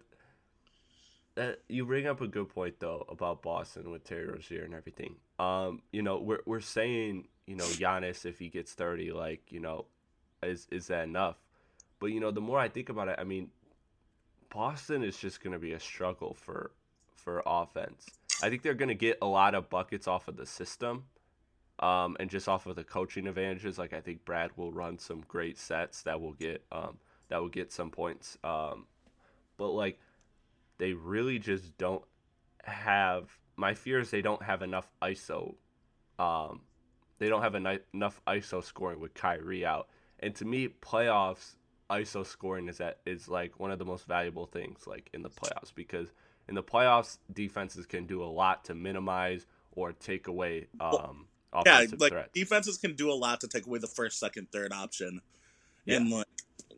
that, you bring up a good point though about Boston with Terry Rozier and everything. Um. You know, we're we're saying you know Giannis if he gets thirty, like you know, is is that enough? But you know, the more I think about it, I mean, Boston is just going to be a struggle for for offense. I think they're going to get a lot of buckets off of the system. Um, and just off of the coaching advantages, like I think Brad will run some great sets that will get um, that will get some points. Um, but like they really just don't have. My fear is they don't have enough ISO. Um, they don't have eni- enough ISO scoring with Kyrie out. And to me, playoffs ISO scoring is that is like one of the most valuable things like in the playoffs because in the playoffs defenses can do a lot to minimize or take away um, Yeah, like threats. defenses can do a lot to take away the first, second, third option. Yeah. And like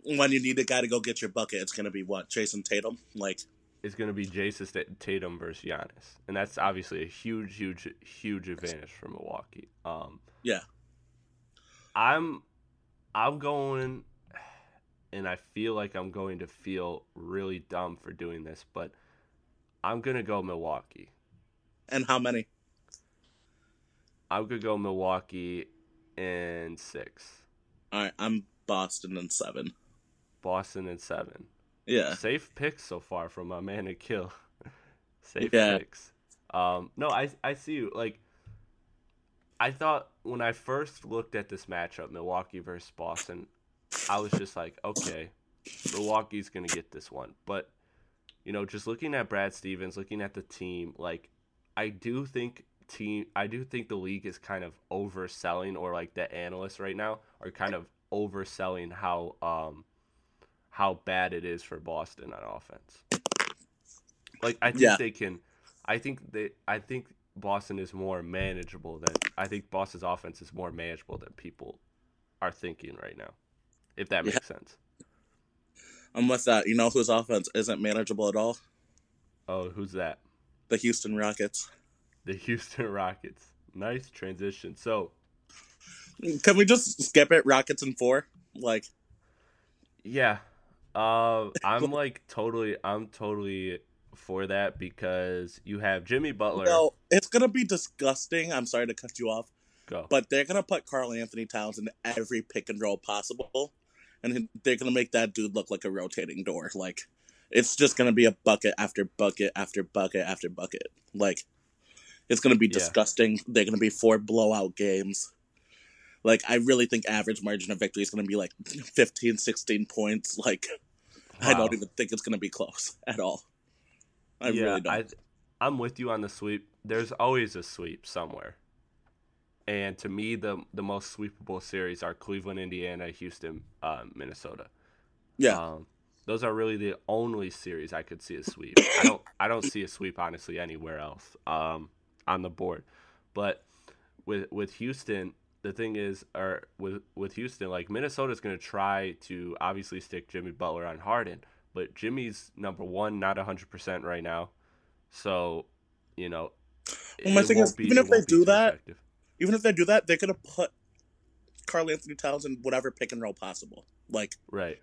when you need a guy to go get your bucket, it's gonna be what Jayson Tatum. Like is going to be Jayson Tatum versus Giannis, and that's obviously a huge, huge, huge advantage for Milwaukee. Um, Yeah. I'm, I'm going and I feel like I'm going to feel really dumb for doing this, but I'm gonna go Milwaukee. And how many? I'm gonna go Milwaukee and six. All right, I'm Boston and seven. Boston and seven. Yeah. Safe picks so far from my man Akhil. Safe Yeah. picks. Um, no, I I see you. Like, I thought when I first looked at this matchup, Milwaukee versus Boston, I was just like, okay, Milwaukee's gonna get this one. But you know, just looking at Brad Stevens, looking at the team, like, I do think team, I do think the league is kind of overselling, or like the analysts right now are kind of overselling how um how bad it is for Boston on offense. Like I think Yeah. they can I think they I think Boston is more manageable than I think Boston's offense is more manageable than people are thinking right now. If that Yeah. makes sense. I'm with that. You know whose offense isn't manageable at all? Oh, who's that? The Houston Rockets. The Houston Rockets. Nice transition. So, Can we just skip it? Rockets and four? Like, yeah. Uh, I'm like totally I'm totally for that because you have Jimmy Butler. no, it's gonna be disgusting. I'm sorry to cut you off, Go. but they're gonna put Karl-Anthony Towns in every pick and roll possible, and they're gonna make that dude look like a rotating door. Like, it's just gonna be a bucket after bucket after bucket after bucket. Like, it's gonna be Yeah. disgusting. They're gonna be four blowout games. Like, I really think average margin of victory is gonna be like 15, 16 points. Like, I don't even think it's gonna be close at all. I really don't. I, I'm with you on the sweep. There's always a sweep somewhere. And to me, the the most sweepable series are Cleveland, Indiana, Houston, uh, Minnesota. yeah. Um, those are really the only series I could see a sweep. I don't I don't see a sweep honestly anywhere else um, on the board. But with with Houston, the thing is, or with with Houston, like Minnesota's going to try to obviously stick Jimmy Butler on Harden, but Jimmy's number one, not hundred percent right now. So, you know, Well, my thing is, be- even if they do that, effective. even if they do that, they're gonna put Karl-Anthony Towns in whatever pick and roll possible. Like right?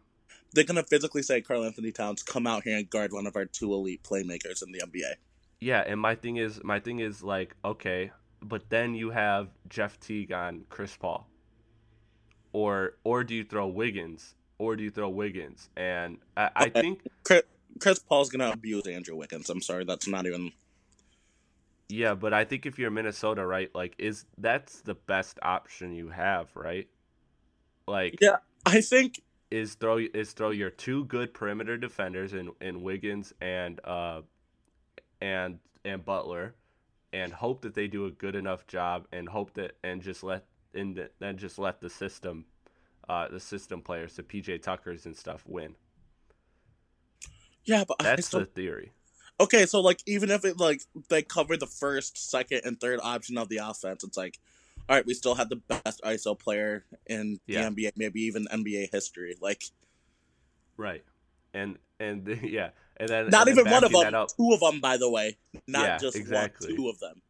they're gonna physically say, Karl-Anthony Towns, come out here and guard one of our two elite playmakers in the NBA. Yeah, and my thing is, my thing is like, okay, but then you have Jeff Teague on Chris Paul, or or do you throw Wiggins, or do you throw Wiggins? And I, I think, Chris, Chris Paul's gonna abuse Andrew Wiggins. I'm sorry, that's not even. yeah, but I think if you're Minnesota, right, like, is that's the best option you have, right? Like, Yeah. I think is throw is throw your two good perimeter defenders in in Wiggins and uh and and Butler and hope that they do a good enough job and hope that and just let and th- then just let the system uh the system players the PJ Tuckers and stuff win. yeah, but That's still, the theory. okay. So like, even if it like they cover the first, second, and third option of the offense, it's like, all right, we still have the best ISO player in Yeah. the NBA, maybe even NBA history. Like, Right. And and yeah, and then not and then even one of them. Two of them, by the way, not Yeah, just exactly. one. Two of them.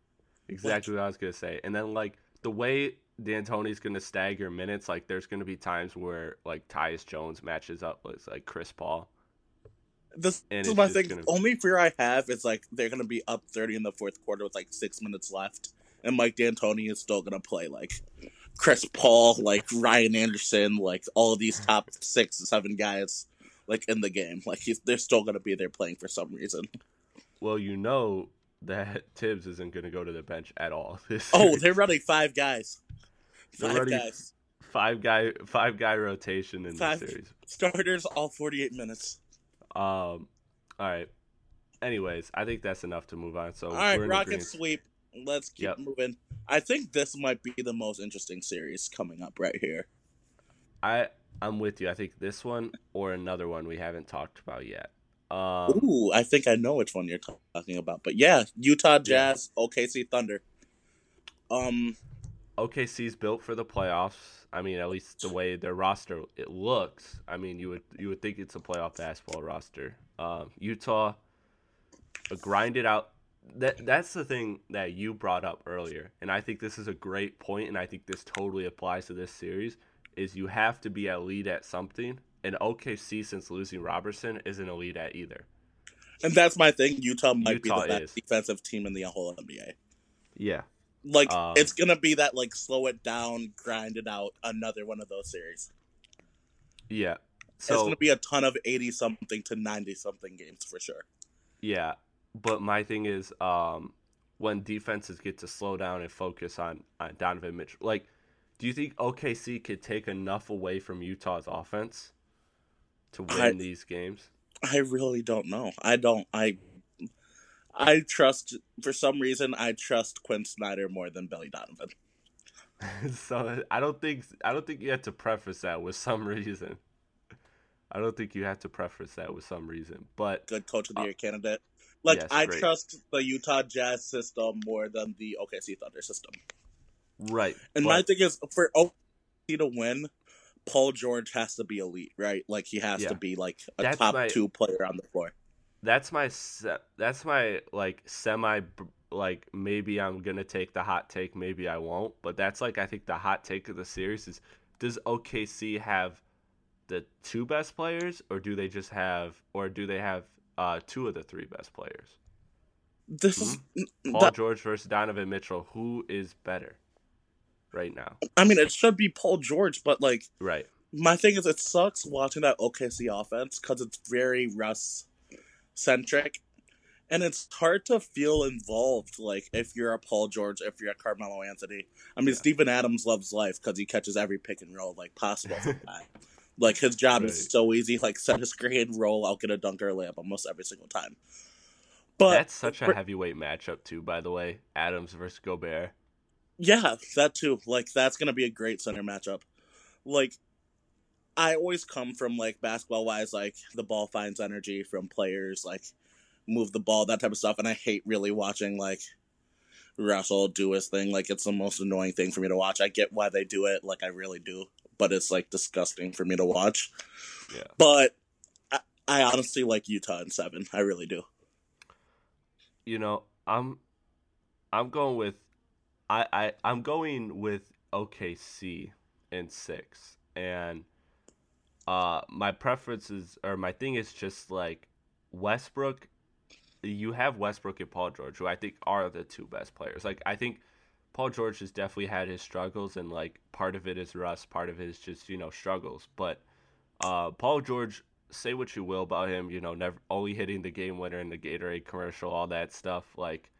Exactly what I was gonna say. And then like the way D'Antoni's gonna stagger minutes, like there's gonna be times where like Tyus Jones matches up with like Chris Paul. This, is my thing. gonna- Only fear I have is like they're gonna be up thirty in the fourth quarter with like six minutes left, and Mike D'Antoni is still gonna play like Chris Paul, like Ryan Anderson, like all of these top six, seven guys, like in the game. Like he's, they're still gonna be there playing for some reason. Well, you know that Thibs isn't gonna go to the bench at all. This Oh, they're running five guys. Five guys. five guy five guy rotation in the series. Starters all forty eight minutes. Um, all right. Anyways, I think that's enough to move on. So All right, Rocket sweep. Let's keep Yep. moving. I think this might be the most interesting series coming up right here. I I'm with you. I think this one or another one we haven't talked about yet. Um, Ooh, I think I know which one you're talking about. But yeah, Utah Jazz, OKC Thunder. Um, OKC's built for the playoffs. I mean, at least the way their roster it looks. I mean, you would you would think it's a playoff basketball roster. Um, Utah, uh, grinded out. That that's the thing that you brought up earlier, and I think this is a great point, and I think this totally applies to this series. Is you have to be at lead at something, and OKC since losing Roberson isn't elite at either. And that's my thing. Utah might Utah be the best is. defensive team in the whole NBA. Yeah, Like Um, it's gonna be that like slow it down, grind it out, another one of those series. yeah. it's gonna be a ton of eighty something to ninety something games for sure. Yeah, but my thing is, um, when defenses get to slow down and focus on, on Donovan Mitchell, like, do you think OKC could take enough away from Utah's offense to win I- these games? I really don't know. I don't. I I trust for some reason I trust Quinn Snyder more than Billy Donovan. so I don't think I don't think you have to preface that with some reason. I don't think you have to preface that with some reason, but Good coach of the Uh, year candidate. Like yes, I great. trust the Utah Jazz system more than the OKC Thunder system. Right. And but- my thing is for OKC to win, Paul George has to be elite, right? Like he has Yeah. to be like a That's top my- two player on the floor. that's my se- that's my like semi like maybe I'm gonna take the hot take, maybe I won't. But that's like I think the hot take of the series is: Does OKC have the two best players, or do they just have, or do they have uh, two of the three best players? This is Paul that- George versus Donovan Mitchell. Who is better right now? I mean, it should be Paul George, but like Right. my thing is, it sucks watching that OKC offense because it's very Russ centric, and it's hard to feel involved. Like if you're a Paul George, if you're a Carmelo Anthony. I mean, Yeah. Steven Adams loves life because he catches every pick and roll like possible. like his job Right. is so easy. Like set a screen, roll, I'll get a dunk or a layup almost every single time. But That's such a heavyweight matchup too. By the way, Adams versus Gobert. Yeah, that too. Like that's gonna be a great center matchup. Like I always come from like basketball wise, like the ball finds energy from players, like move the ball, that type of stuff. And I hate really watching like Russell do his thing. Like it's the most annoying thing for me to watch. I get why they do it, like I really do, but it's like disgusting for me to watch. Yeah. But I, I honestly like Utah in seven. I really do. you know, I'm I'm going with I, I I'm going with OKC in six. And uh my preference is or my thing is just like Westbrook you have Westbrook and Paul George, who I think are the two best players. Like I think Paul George has definitely had his struggles and like part of it is rust, part of it is just, you know, struggles. But uh Paul George say what you will about him, you know, never only hitting the game winner in the Gatorade commercial, all that stuff. Like,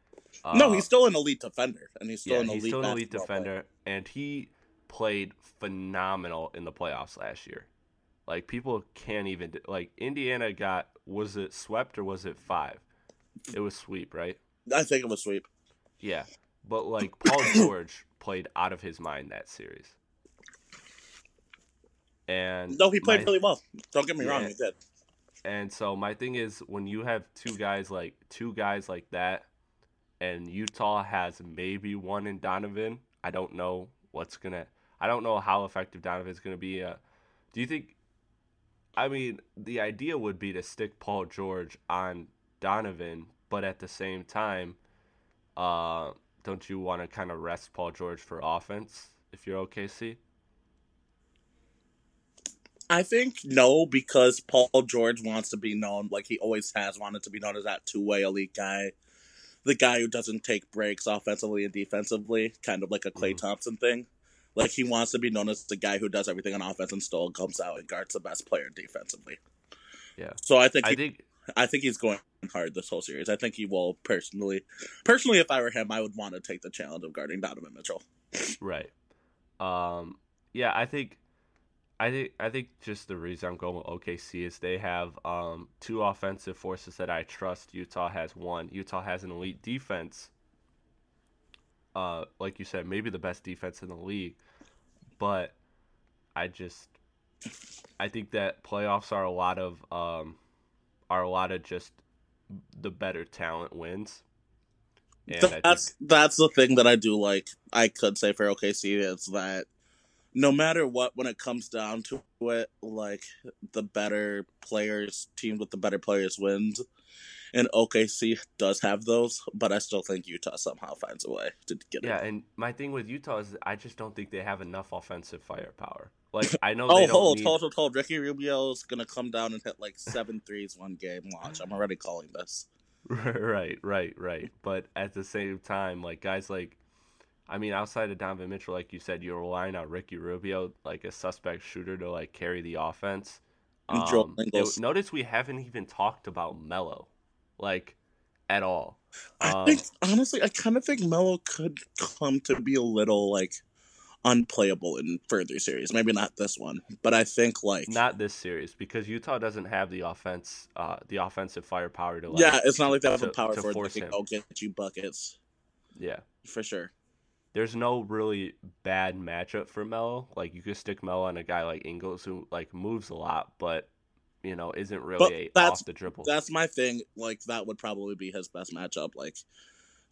uh, no, he's still an elite defender, and he's still yeah, an elite. he's still an elite basketball player. defender, and he played phenomenal in the playoffs last year. Like people can't even like Indiana got was it swept or was it five? It was sweep, right? I think it was sweep. Yeah, but like Paul George played out of his mind that series. And No, he played my- really well. Don't get me wrong, he did. And so my thing is when you have two guys like two guys like that and Utah has maybe one in Donovan, I don't know what's to I don't know how effective Donovan's to be. Uh, do you think I mean, the idea would be to stick Paul George on Donovan, but at the same time uh don't you want to kind of rest Paul George for offense if you're OKC? I think no, because Paul George wants to be known like he always has wanted to be known as that two way elite guy. The guy who doesn't take breaks offensively and defensively, kind of like a Clay Mhm. Thompson thing. Like he wants to be known as the guy who does everything on offense and still comes out and guards the best player defensively. Yeah. So I think I he, think I think he's going hard this whole series. I think he will personally personally if I were him, I would want to take the challenge of guarding Donovan Mitchell. Right. Um. Yeah, I think, I think, I think just the reason I'm going with OKC is they have um two offensive forces that I trust. Utah has one. Utah has an elite defense. Uh, like you said, maybe the best defense in the league, but I just, I think that playoffs are a lot of um, are a lot of just the better talent wins. And I think- that's that's the thing that I do like. I could say for OKC is that no matter what, when it comes down to it, like the better players, teams with the better players wins. And OKC does have those, but I still think Utah somehow finds a way to get Yeah, it. Yeah, and my thing with Utah is I just don't think they have enough offensive firepower. Like I know Oh, hold, need. hold, hold, hold. Ricky Rubio's gonna come down and hit like seven threes one game. Watch, I'm already calling this. right, right, right. But at the same time, like guys like, I mean, outside of Donovan Mitchell, like you said, you're relying on Ricky Rubio, like a suspect shooter, to like carry the offense. Um, it- notice we haven't even talked about Melo, like, at all. I Um, think honestly, I kind of think Melo could come to be a little like unplayable in further series. Maybe not this one, but I think like Not this series because Utah doesn't have the offense, uh, the offensive firepower to like. yeah, it's not like they have a power to forward force that can go get you buckets Yeah. for sure. There's no really bad matchup for Melo. Like you could stick Melo on a guy like Ingles who like moves a lot, but you know isn't really a that's- off the dribble. That's my thing. Like that would probably be his best matchup. Like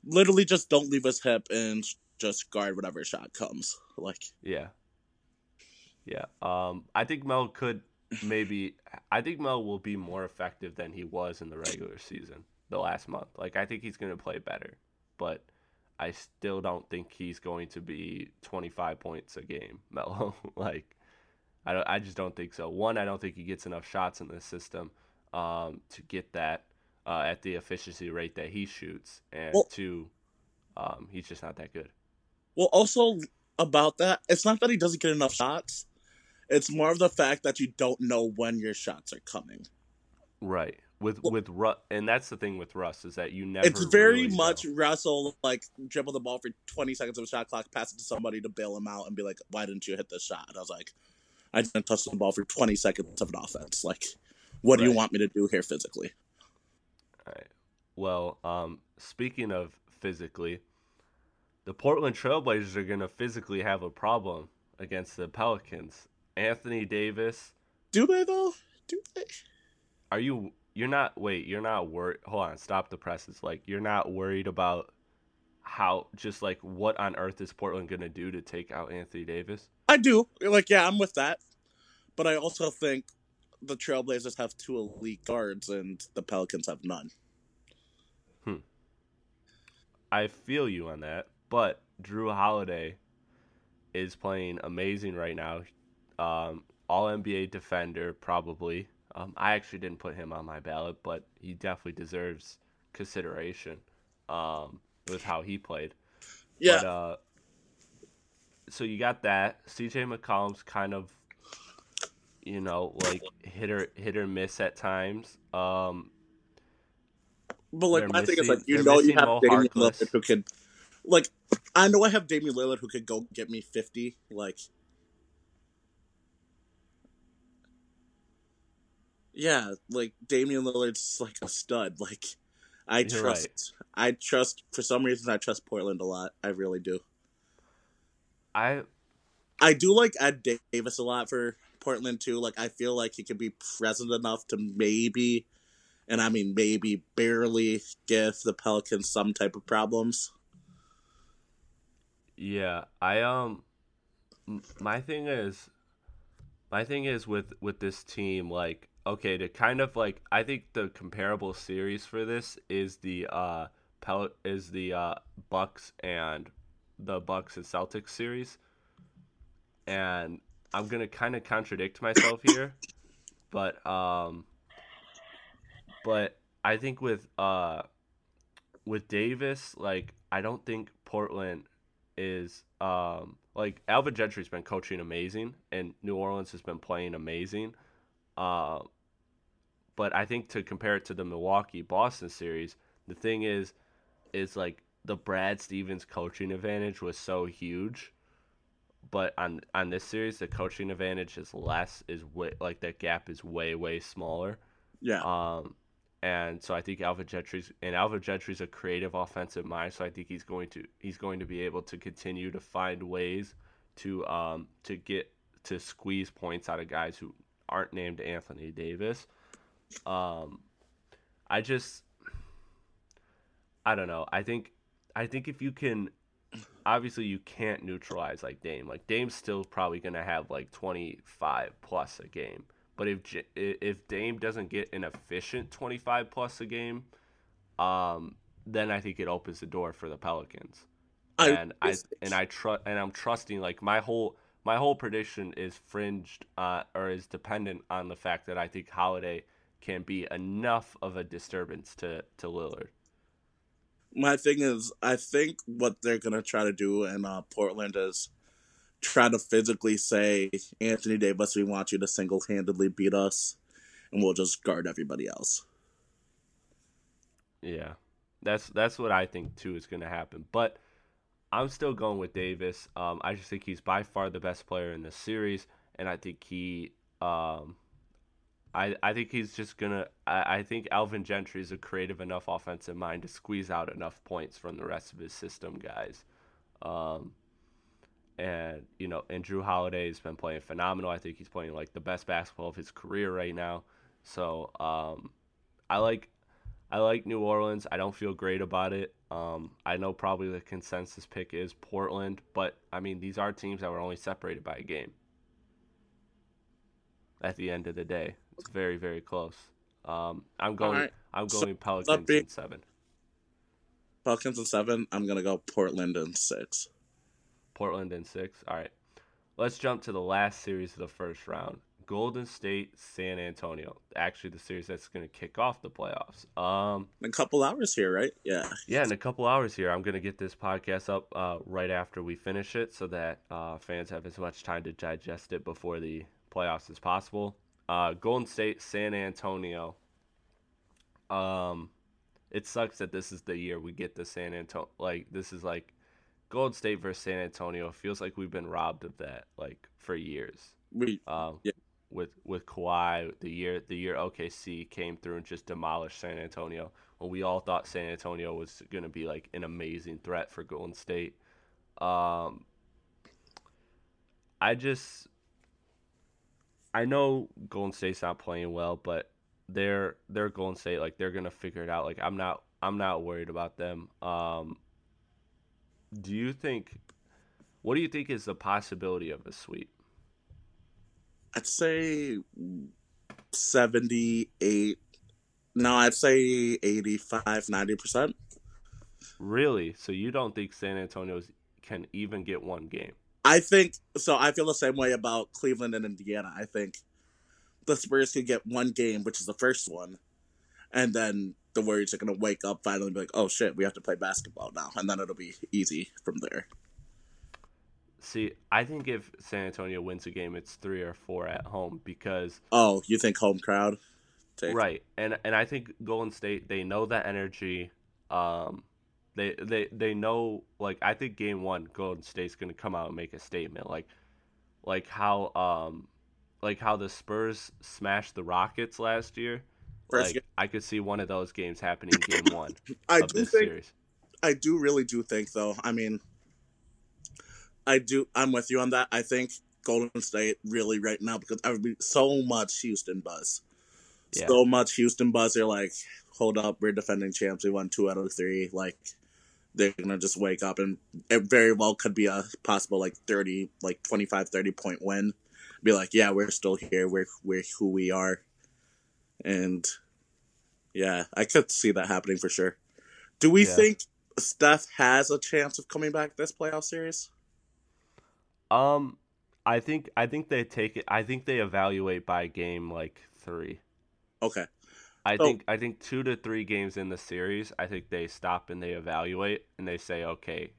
literally, just don't leave his hip and just guard whatever shot comes. Like Yeah. Yeah. Um I think Mel could maybe I think Mel will be more effective than he was in the regular season the last month. Like I think he's going to play better, but I still don't think he's going to be 25 points a game, Melo. like I don't I just don't think so. One, I don't think he gets enough shots in the system um to get that uh, at the efficiency rate that he shoots and Well- two um he's just not that good. Well, also about that, it's not that he doesn't get enough shots. It's more of the fact that you don't know when your shots are coming. Right. With with Russ, and that's the thing with Russ is that you never. it's very really much know. Russell like dribble the ball for 20 seconds of a shot clock, pass it to somebody to bail him out, and be like, "Why didn't you hit this shot?" And I was like, "I didn't touch the ball for 20 seconds of an offense. Like, what do you want me to do here physically?" Right. Well, um, speaking of physically, the Portland Trailblazers are gonna physically have a problem against the Pelicans. Anthony Davis, Do they though? Do they? are you? You're not. Wait, you're not worried. Hold on. Stop the presses. Like you're not worried about how just like what on earth is Portland gonna do to take out Anthony Davis? I do. Like, yeah, I'm with that. But I also think the Trailblazers have two elite guards, and the Pelicans have none. Hmm. I feel you on that, but Jrue Holiday is playing amazing right now. Um, All NBA defender, probably. Um, I actually didn't put him on my ballot, but he definitely deserves consideration um, with how he played. Yeah, But, uh, so you got that. CJ McCollum's kind of, you know, like hit or hit or miss at times. Um, but like my thing is like you know you have Mo Damian Harkless. Lillard who could, like, I know I have Damian Lillard who could go get me 50. Like, yeah, like Damian Lillard's like a stud. Like, I You're trust. I trust for some reason I trust Portland a lot. I really do. I I do like Ed Davis a lot for Portland too. Like I feel like he could be present enough to maybe, and I mean maybe barely give the Pelicans some type of problems. Yeah, I um my thing is my thing is with with this team like okay, to kind of like I think the comparable series for this is the uh Pel- is the uh Bucks and the Bucks and Celtics series. And I'm going to kind of contradict myself here, but um but I think with uh with Davis like I don't think Portland is um like Alvin Gentry's been coaching amazing and New Orleans has been playing amazing. Uh, but I think to compare it to the Milwaukee Boston series, the thing is is like the Brad Stevens coaching advantage was so huge. But on on this series the coaching advantage is less is way like that gap is way way smaller. Yeah, Um, and so I think Alvin Gentry's and Alvin Gentry's a creative offensive mind, so I think he's going to he's going to be able to continue to find ways to um to get to squeeze points out of guys who aren't named Anthony Davis. Um, I just I don't know. I think I think if you can obviously you can't neutralize like Dame. Like Dame's still probably going to have like 25 plus a game. But if if Dame doesn't get an efficient 25 plus a game, um, then I think it opens the door for the Pelicans. I- And I, and I trust and I'm trusting like my whole my whole prediction is fringed uh, or is dependent on the fact that I think Holiday can be enough of a disturbance to to Lillard. my thing is, I think what they're gonna try to do in uh, Portland is try to physically say, Anthony Davis, we want you to single handedly beat us, and we'll just guard everybody else. Yeah, that's that's what I think too is going to happen. But I'm still going with Davis. Um, I just think he's by far the best player in this series, and I think he, um, I I think he's just gonna. I, I think Alvin Gentry is a creative enough offensive mind to squeeze out enough points from the rest of his system guys. Um, and you know, and Jrue Holiday has been playing phenomenal. I think he's playing like the best basketball of his career right now. So um, I like I like New Orleans. I don't feel great about it. Um, I know probably the consensus pick is Portland, but I mean these are teams that were only separated by a game. At the end of the day, it's very very close. Um, I'm going. Alright. I'm So, going Pelicans be- in seven. Pelicans in seven. I'm gonna go Portland in six. Portland in six. All right. Let's jump to the last series of the first round. Golden State, San Antonio. Actually, the series that's going to kick off the playoffs. Um, In a couple hours here, right? Yeah. yeah, in a couple hours here, I'm going to get this podcast up uh, right after we finish it, so that uh, fans have as much time to digest it before the playoffs as possible. Uh, Golden State, San Antonio. Um, it sucks that this is the year we get the San Antonio. Like this is like Golden State versus San Antonio. Feels like we've been robbed of that like for years. We Um, Yeah. With with Kawhi, the year the year OKC came through and just demolished San Antonio. When we all thought San Antonio was going to be like an amazing threat for Golden State. Um, I just I know Golden State's not playing well, but they're they're Golden State. Like they're gonna figure it out. Like I'm not I'm not worried about them. Um, do you think? What do you think is the possibility of a sweep? I'd say seventy-eight. No, I'd say 85, 90 percent. Really? So you don't think San Antonio can even get one game? I think so. I feel the same way about Cleveland and Indiana. I think the Spurs could get one game, which is the first one, and then the Warriors are gonna wake up finally and be like, "Oh shit, we have to play basketball now," and then it'll be easy from there. See, I think if San Antonio wins a game, it's three or four at home because Oh, you think home crowd? Take- Right, and and I think Golden State they know that energy. Um, they they they know like I think game one Golden State's gonna come out and make a statement like like how um like how the Spurs smashed the Rockets last year. First Like game- I could see one of those games happening game one I of do this think series. I do really do think though. I mean, I do. I'm with you on that. I think Golden State really right now because everybody so much Houston buzz, Yeah. so much Houston buzz. They're like, hold up, we're defending champs. We won two out of three. Like they're gonna just wake up and it very well could be a possible like 30 like 25 30 point win be like yeah we're still here we're we're who we are and yeah i could see that happening for sure do we Yeah. think steph has a chance of coming back this playoff series Um, I think I think they take it. I think they evaluate by game like three. okay I So- think I think two to three games in the series, I think they stop and they evaluate and they say, okay,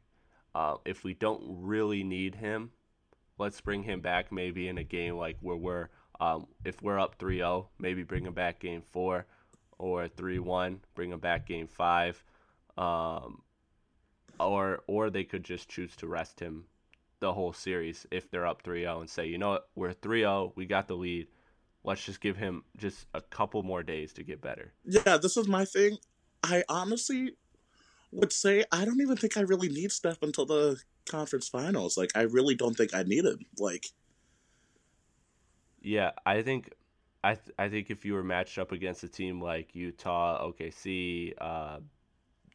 uh, if we don't really need him, let's bring him back maybe in a game like where we're um, if we're up 3-0, maybe bring him back game four, or 3-1, bring him back game five, um, or or they could just choose to rest him the whole series if they're up 3-0 and say, you know what, we're 3-0, we got the lead. Let's just give him just a couple more days to get better. yeah this is my thing. I honestly would say i don't even think i really need steph until the conference finals. Like i really don't think i need him. Like Yeah, I think I th- I think if you were matched up against a team like Utah, OKC, uh,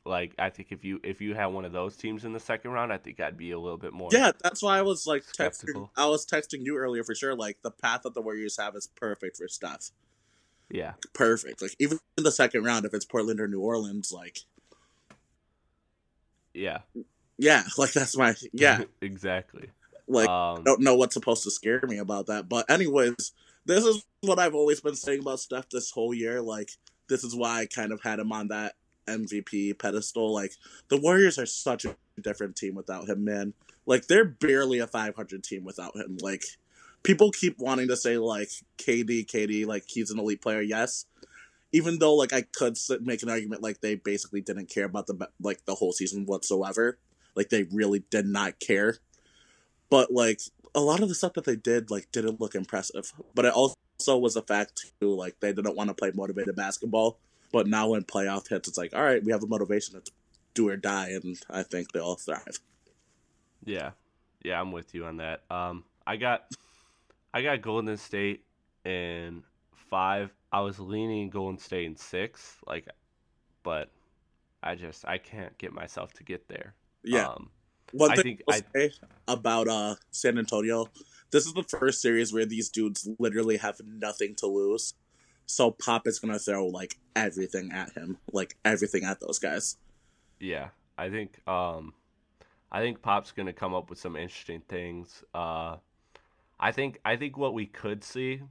like I think if you if you had one of those teams in the second round, I think I'd be a little bit more. Yeah, that's why I was like texting. I was texting you earlier for sure. Like the path that the Warriors have is perfect for Steph. Yeah. perfect. Like even in the second round, if it's Portland or New Orleans, like Yeah. yeah, like that's my yeah. exactly. Like um, I don't know what's supposed to scare me about that. But anyways, this is what I've always been saying about Steph this whole year. Like this is why I kind of had him on that MVP pedestal. Like the Warriors are such a different team without him, man. Like they're barely a 500 team without him. Like people keep wanting to say like KD, KD, like he's an elite player. Yes, even though like I could make an argument like they basically didn't care about the like the whole season whatsoever. Like they really did not care. But like a lot of the stuff that they did like didn't look impressive. But it also was a fact too. Like they didn't want to play motivated basketball. But now when playoff hits, it's like all right, we have a motivation to do or die, and I think they all thrive. Yeah, yeah, I'm with you on that. Um, I got, I got Golden State in five. I was leaning Golden State in six, like, but I just I can't get myself to get there. Yeah. Um, One I thing think I'll say about uh San Antonio, this is the first series where these dudes literally have nothing to lose. So Pop is gonna throw like everything at him, like everything at those guys. yeah, I think um, I think Pop's gonna come up with some interesting things. Uh, I think I think what we could see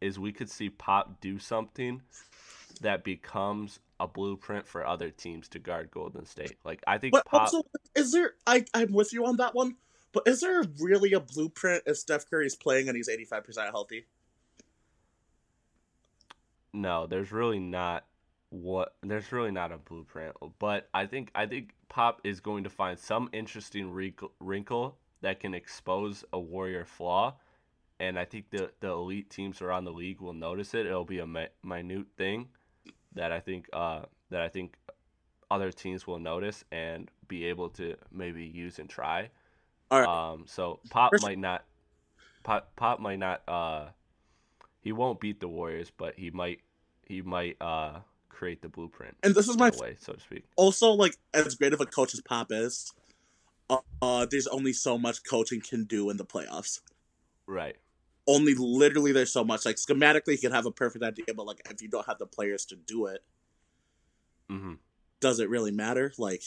is we could see Pop do something that becomes a blueprint for other teams to guard Golden State. Like I think But Pop. also, is there? I I'm with you on that one. But is there really a blueprint if Steph Curry's playing and he's eighty five percent healthy? No, there's really not what there's really not a blueprint, but I think I think Pop is going to find some interesting wrinkle, wrinkle that can expose a Warrior flaw, and I think the the elite teams around the league will notice it. It'll be a mi- minute thing that I think uh that I think other teams will notice and be able to maybe use and try. All right. Um, so Pop First- might not, Pop, Pop might not. Uh, he won't beat the Warriors, but he might. He might uh create the blueprint. And this is my way, so to speak. also like as great of a coach as Pop is. Uh, uh, there's only so much coaching can do in the playoffs. Right. only literally there's so much like schematically you can have a perfect idea but like if you don't have the players to do it hmm does it really matter like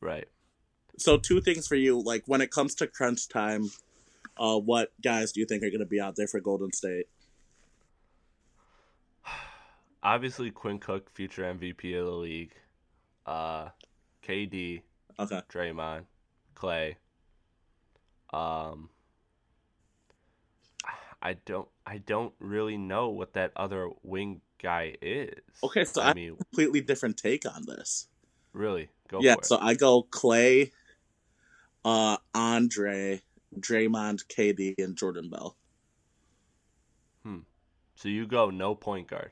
Right. so two things for you like when it comes to crunch time uh what guys do you think are going to be out there for golden state Obviously, Quinn Cook, future MVP of the league. Uh, KD, okay Draymond, Clay. Um, I don't. I don't really know what that other wing guy is. Okay, so I I- mean, completely different take on this really, go yeah for it. so i go clay uh andre draymond kd and jordan bell Hmm. So you go no point guard.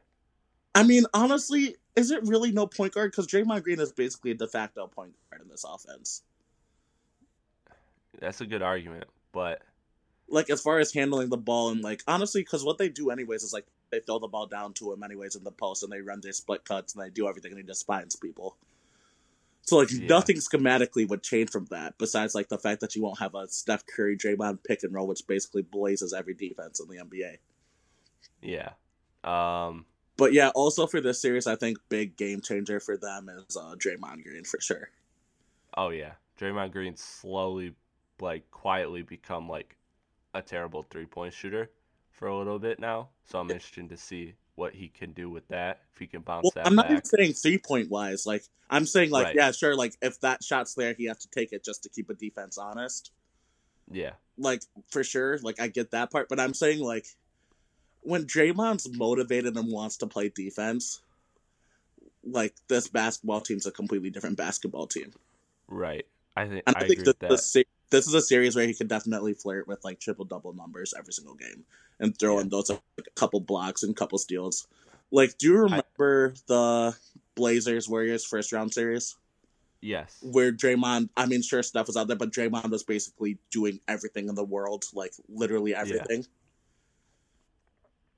I mean honestly is it really no point guard because draymond green is basically a de facto point guard in this offense That's a good argument, but like as far as handling the ball and like honestly because what they do anyways is like they throw the ball down to him anyways in the post and they run their split cuts and they do everything and he just finds people so like Yeah. nothing schematically would change from that besides like the fact that you won't have a Steph Curry Draymond pick and roll which basically blazes every defense in the NBA yeah. Um, but yeah also for this series I think big game changer for them is uh Draymond Green for sure oh yeah, Draymond Green slowly, like quietly become like a terrible three point shooter for a little bit now. So I'm interested to see what he can do with that. If he can bounce well that I'm not even saying three point wise like I'm saying like Right. yeah sure like if that shot's there he has to take it just to keep a defense honest Yeah, like for sure, like I get that part, but I'm saying like when Draymond's motivated and wants to play defense, like this basketball team's a completely different basketball team. right. I think And I, I, agree think that this, se- this is a series where he could definitely flirt with like triple double numbers every single game and throw in those like, a couple blocks and couple steals. Like, do you remember the Blazers Warriors first round series? yes. where Draymond, I mean, sure, Steph was out there, but Draymond was basically doing everything in the world, like literally everything.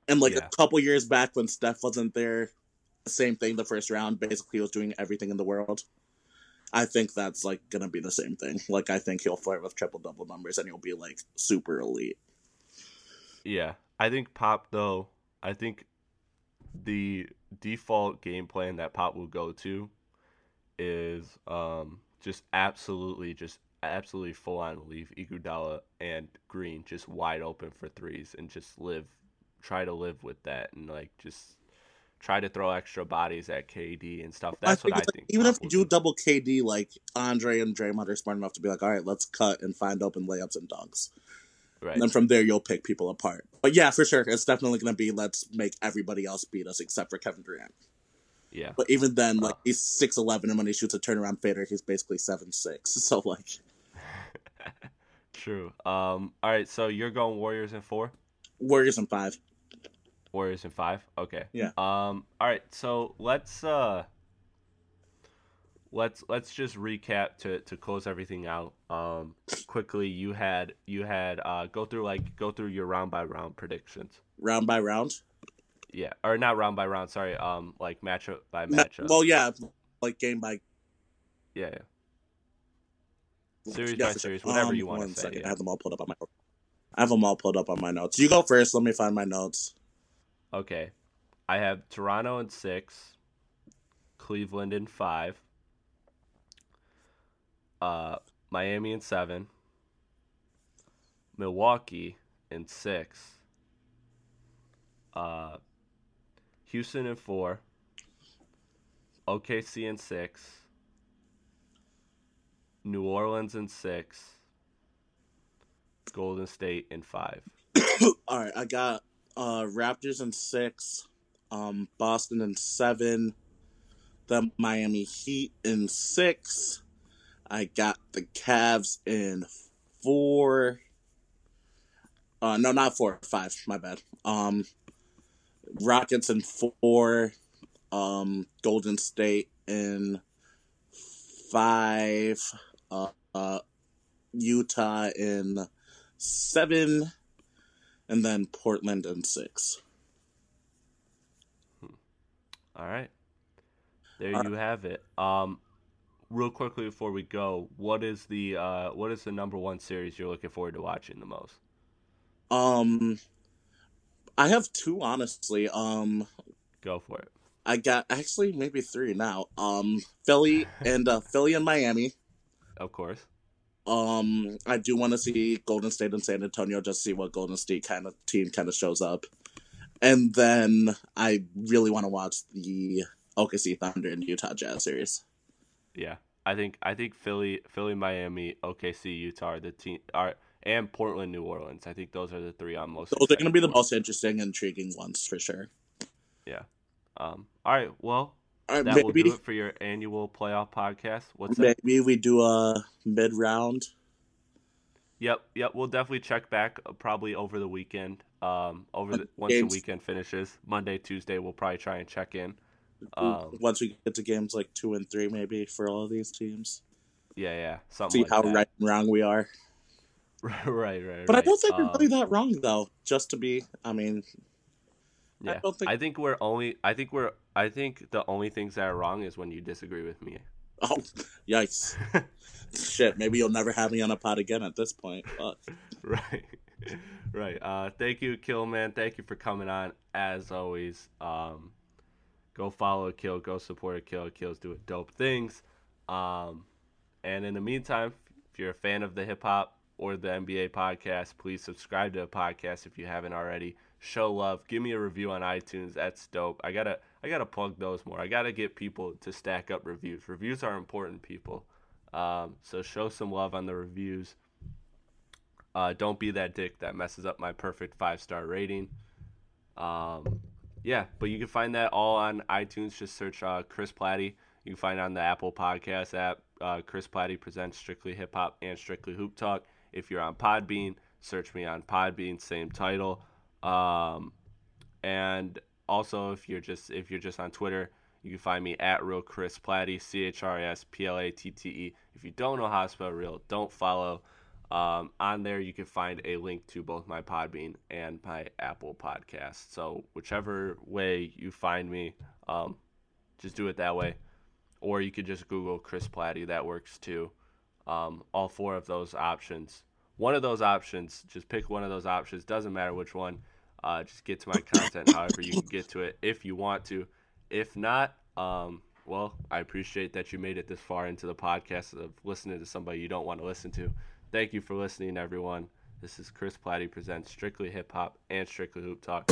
And like Yeah. a couple years back when Steph wasn't there, same thing. The first round, basically, he was doing everything in the world. I think that's like gonna be the same thing. Like, I think he'll flirt with triple double numbers, and he'll be like super elite. Yeah, I think Pop though. I think the default game plan that Pop will go to is um, just absolutely, just absolutely full on leave Iguodala and Green just wide open for threes and just live, try to live with that and like just try to throw extra bodies at KD and stuff. That's what I like, think. even if you do double KD, like Andre and Draymond are smart enough to be like, all right, let's cut and find open layups and dunks. right. And then from there, you'll pick people apart. But yeah, for sure, it's definitely going to be let's make everybody else beat us except for Kevin Durant. yeah. But even then, like Uh. he's six eleven, and when he shoots a turnaround fader, he's basically seven six. So like, True. Um. All right. So you're going Warriors in four. Warriors in five. Warriors in five. Okay. Yeah. Um. All right. So let's uh. Let's let's just recap to to close everything out. Um. Quickly, you had you had uh go through like go through your round by round predictions. round by round. Yeah. Or not round by round. Sorry. Um. Like matchup by Ma- matchup. Well, yeah, like game by yeah. yeah. Series yeah, by for sure. series, whatever Um, you want to say. second. yeah. I have them all pulled up on my. I have them all pulled up on my notes. You go first. Let me find my notes. Okay. I have Toronto in six, Cleveland in five, uh, Miami in seven, Milwaukee in six, uh, Houston in four, OKC in six, New Orleans in six, Golden State in five. all right, I got uh Raptors in six, um Boston in seven, the Miami Heat in six. I got the Cavs in four. Uh no, not four, five, my bad. Um Rockets in four, um Golden State in five, uh, uh Utah in seven, and then Portland in six. All right. There All you have it. Um, real quickly before we go, what is the uh, what is the number one series you're looking forward to watching the most? Um, I have two honestly. Um, Go for it. I got actually maybe three now. Um, Philly and uh, Philly and Miami. Of course. Um, I do want to see Golden State and San Antonio just see what Golden State kind of team kind of shows up, and then I really want to watch the OKC Thunder and Utah Jazz series. Yeah, I think I think Philly, Philly, Miami, OKC, Utah are the team are and Portland, New Orleans. I think those are the three I'm most. Those are going to be the most interesting, intriguing ones for sure. Yeah. Um. All right. Well, Right, that will maybe do it for your annual playoff podcast. What's that? maybe we do a mid round. Yep, yep. We'll definitely check back uh, probably over the weekend. Um, over the, once Games. the weekend finishes, Monday, Tuesday, we'll probably try and check in. Um, once we get to games like two and three, maybe for all of these teams, yeah, yeah, something see like how that. right and wrong we are. right, right, right. But I don't think Um, we're really that wrong though. Just to be, I mean, I Yeah, don't think- I think we're only. I think we're. I think the only things that are wrong is when you disagree with me. oh, yikes, shit. Maybe you'll never have me on a pod again at this point. But right, right. Uh, thank you, Killman. Thank you for coming on. As always, um, go follow Akhil. Go support Akhil. Kills doing dope things. Um, and in the meantime, if you're a fan of the hip hop or the NBA podcast, please subscribe to the podcast if you haven't already. Show love. Give me a review on iTunes. That's dope. I gotta I gotta plug those more. I gotta get people to stack up reviews. Reviews are important, people. Um, so show some love on the reviews. Uh, don't be that dick that messes up my perfect five star rating. Um, yeah, but you can find that all on iTunes. Just search uh, Chris Platte. You can find on the Apple Podcast app. Uh, Chris Platte presents Strictly Hip Hop and Strictly Hoop Talk. If you're on Podbean, search me on Podbean, same title. Um, and also, if you're just if you're just on Twitter, you can find me at real Chris Platte, C H R S P L A T T E. If you don't know how to spell real, don't follow. Um, on there, you can find a link to both my Podbean and my Apple podcast. So whichever way you find me, um, just do it that way. Or you could just Google Chris Platte. That works too. Um, all four of those options. One of those options, just pick one of those options. Doesn't matter which one. Uh, just get to my content however you can get to it if you want to. If not, um, well, I appreciate that you made it this far into the podcast of listening to somebody you don't want to listen to. Thank you for listening, everyone. This is Chris Platte presents Strictly Hip Hop and Strictly Hoop Talk.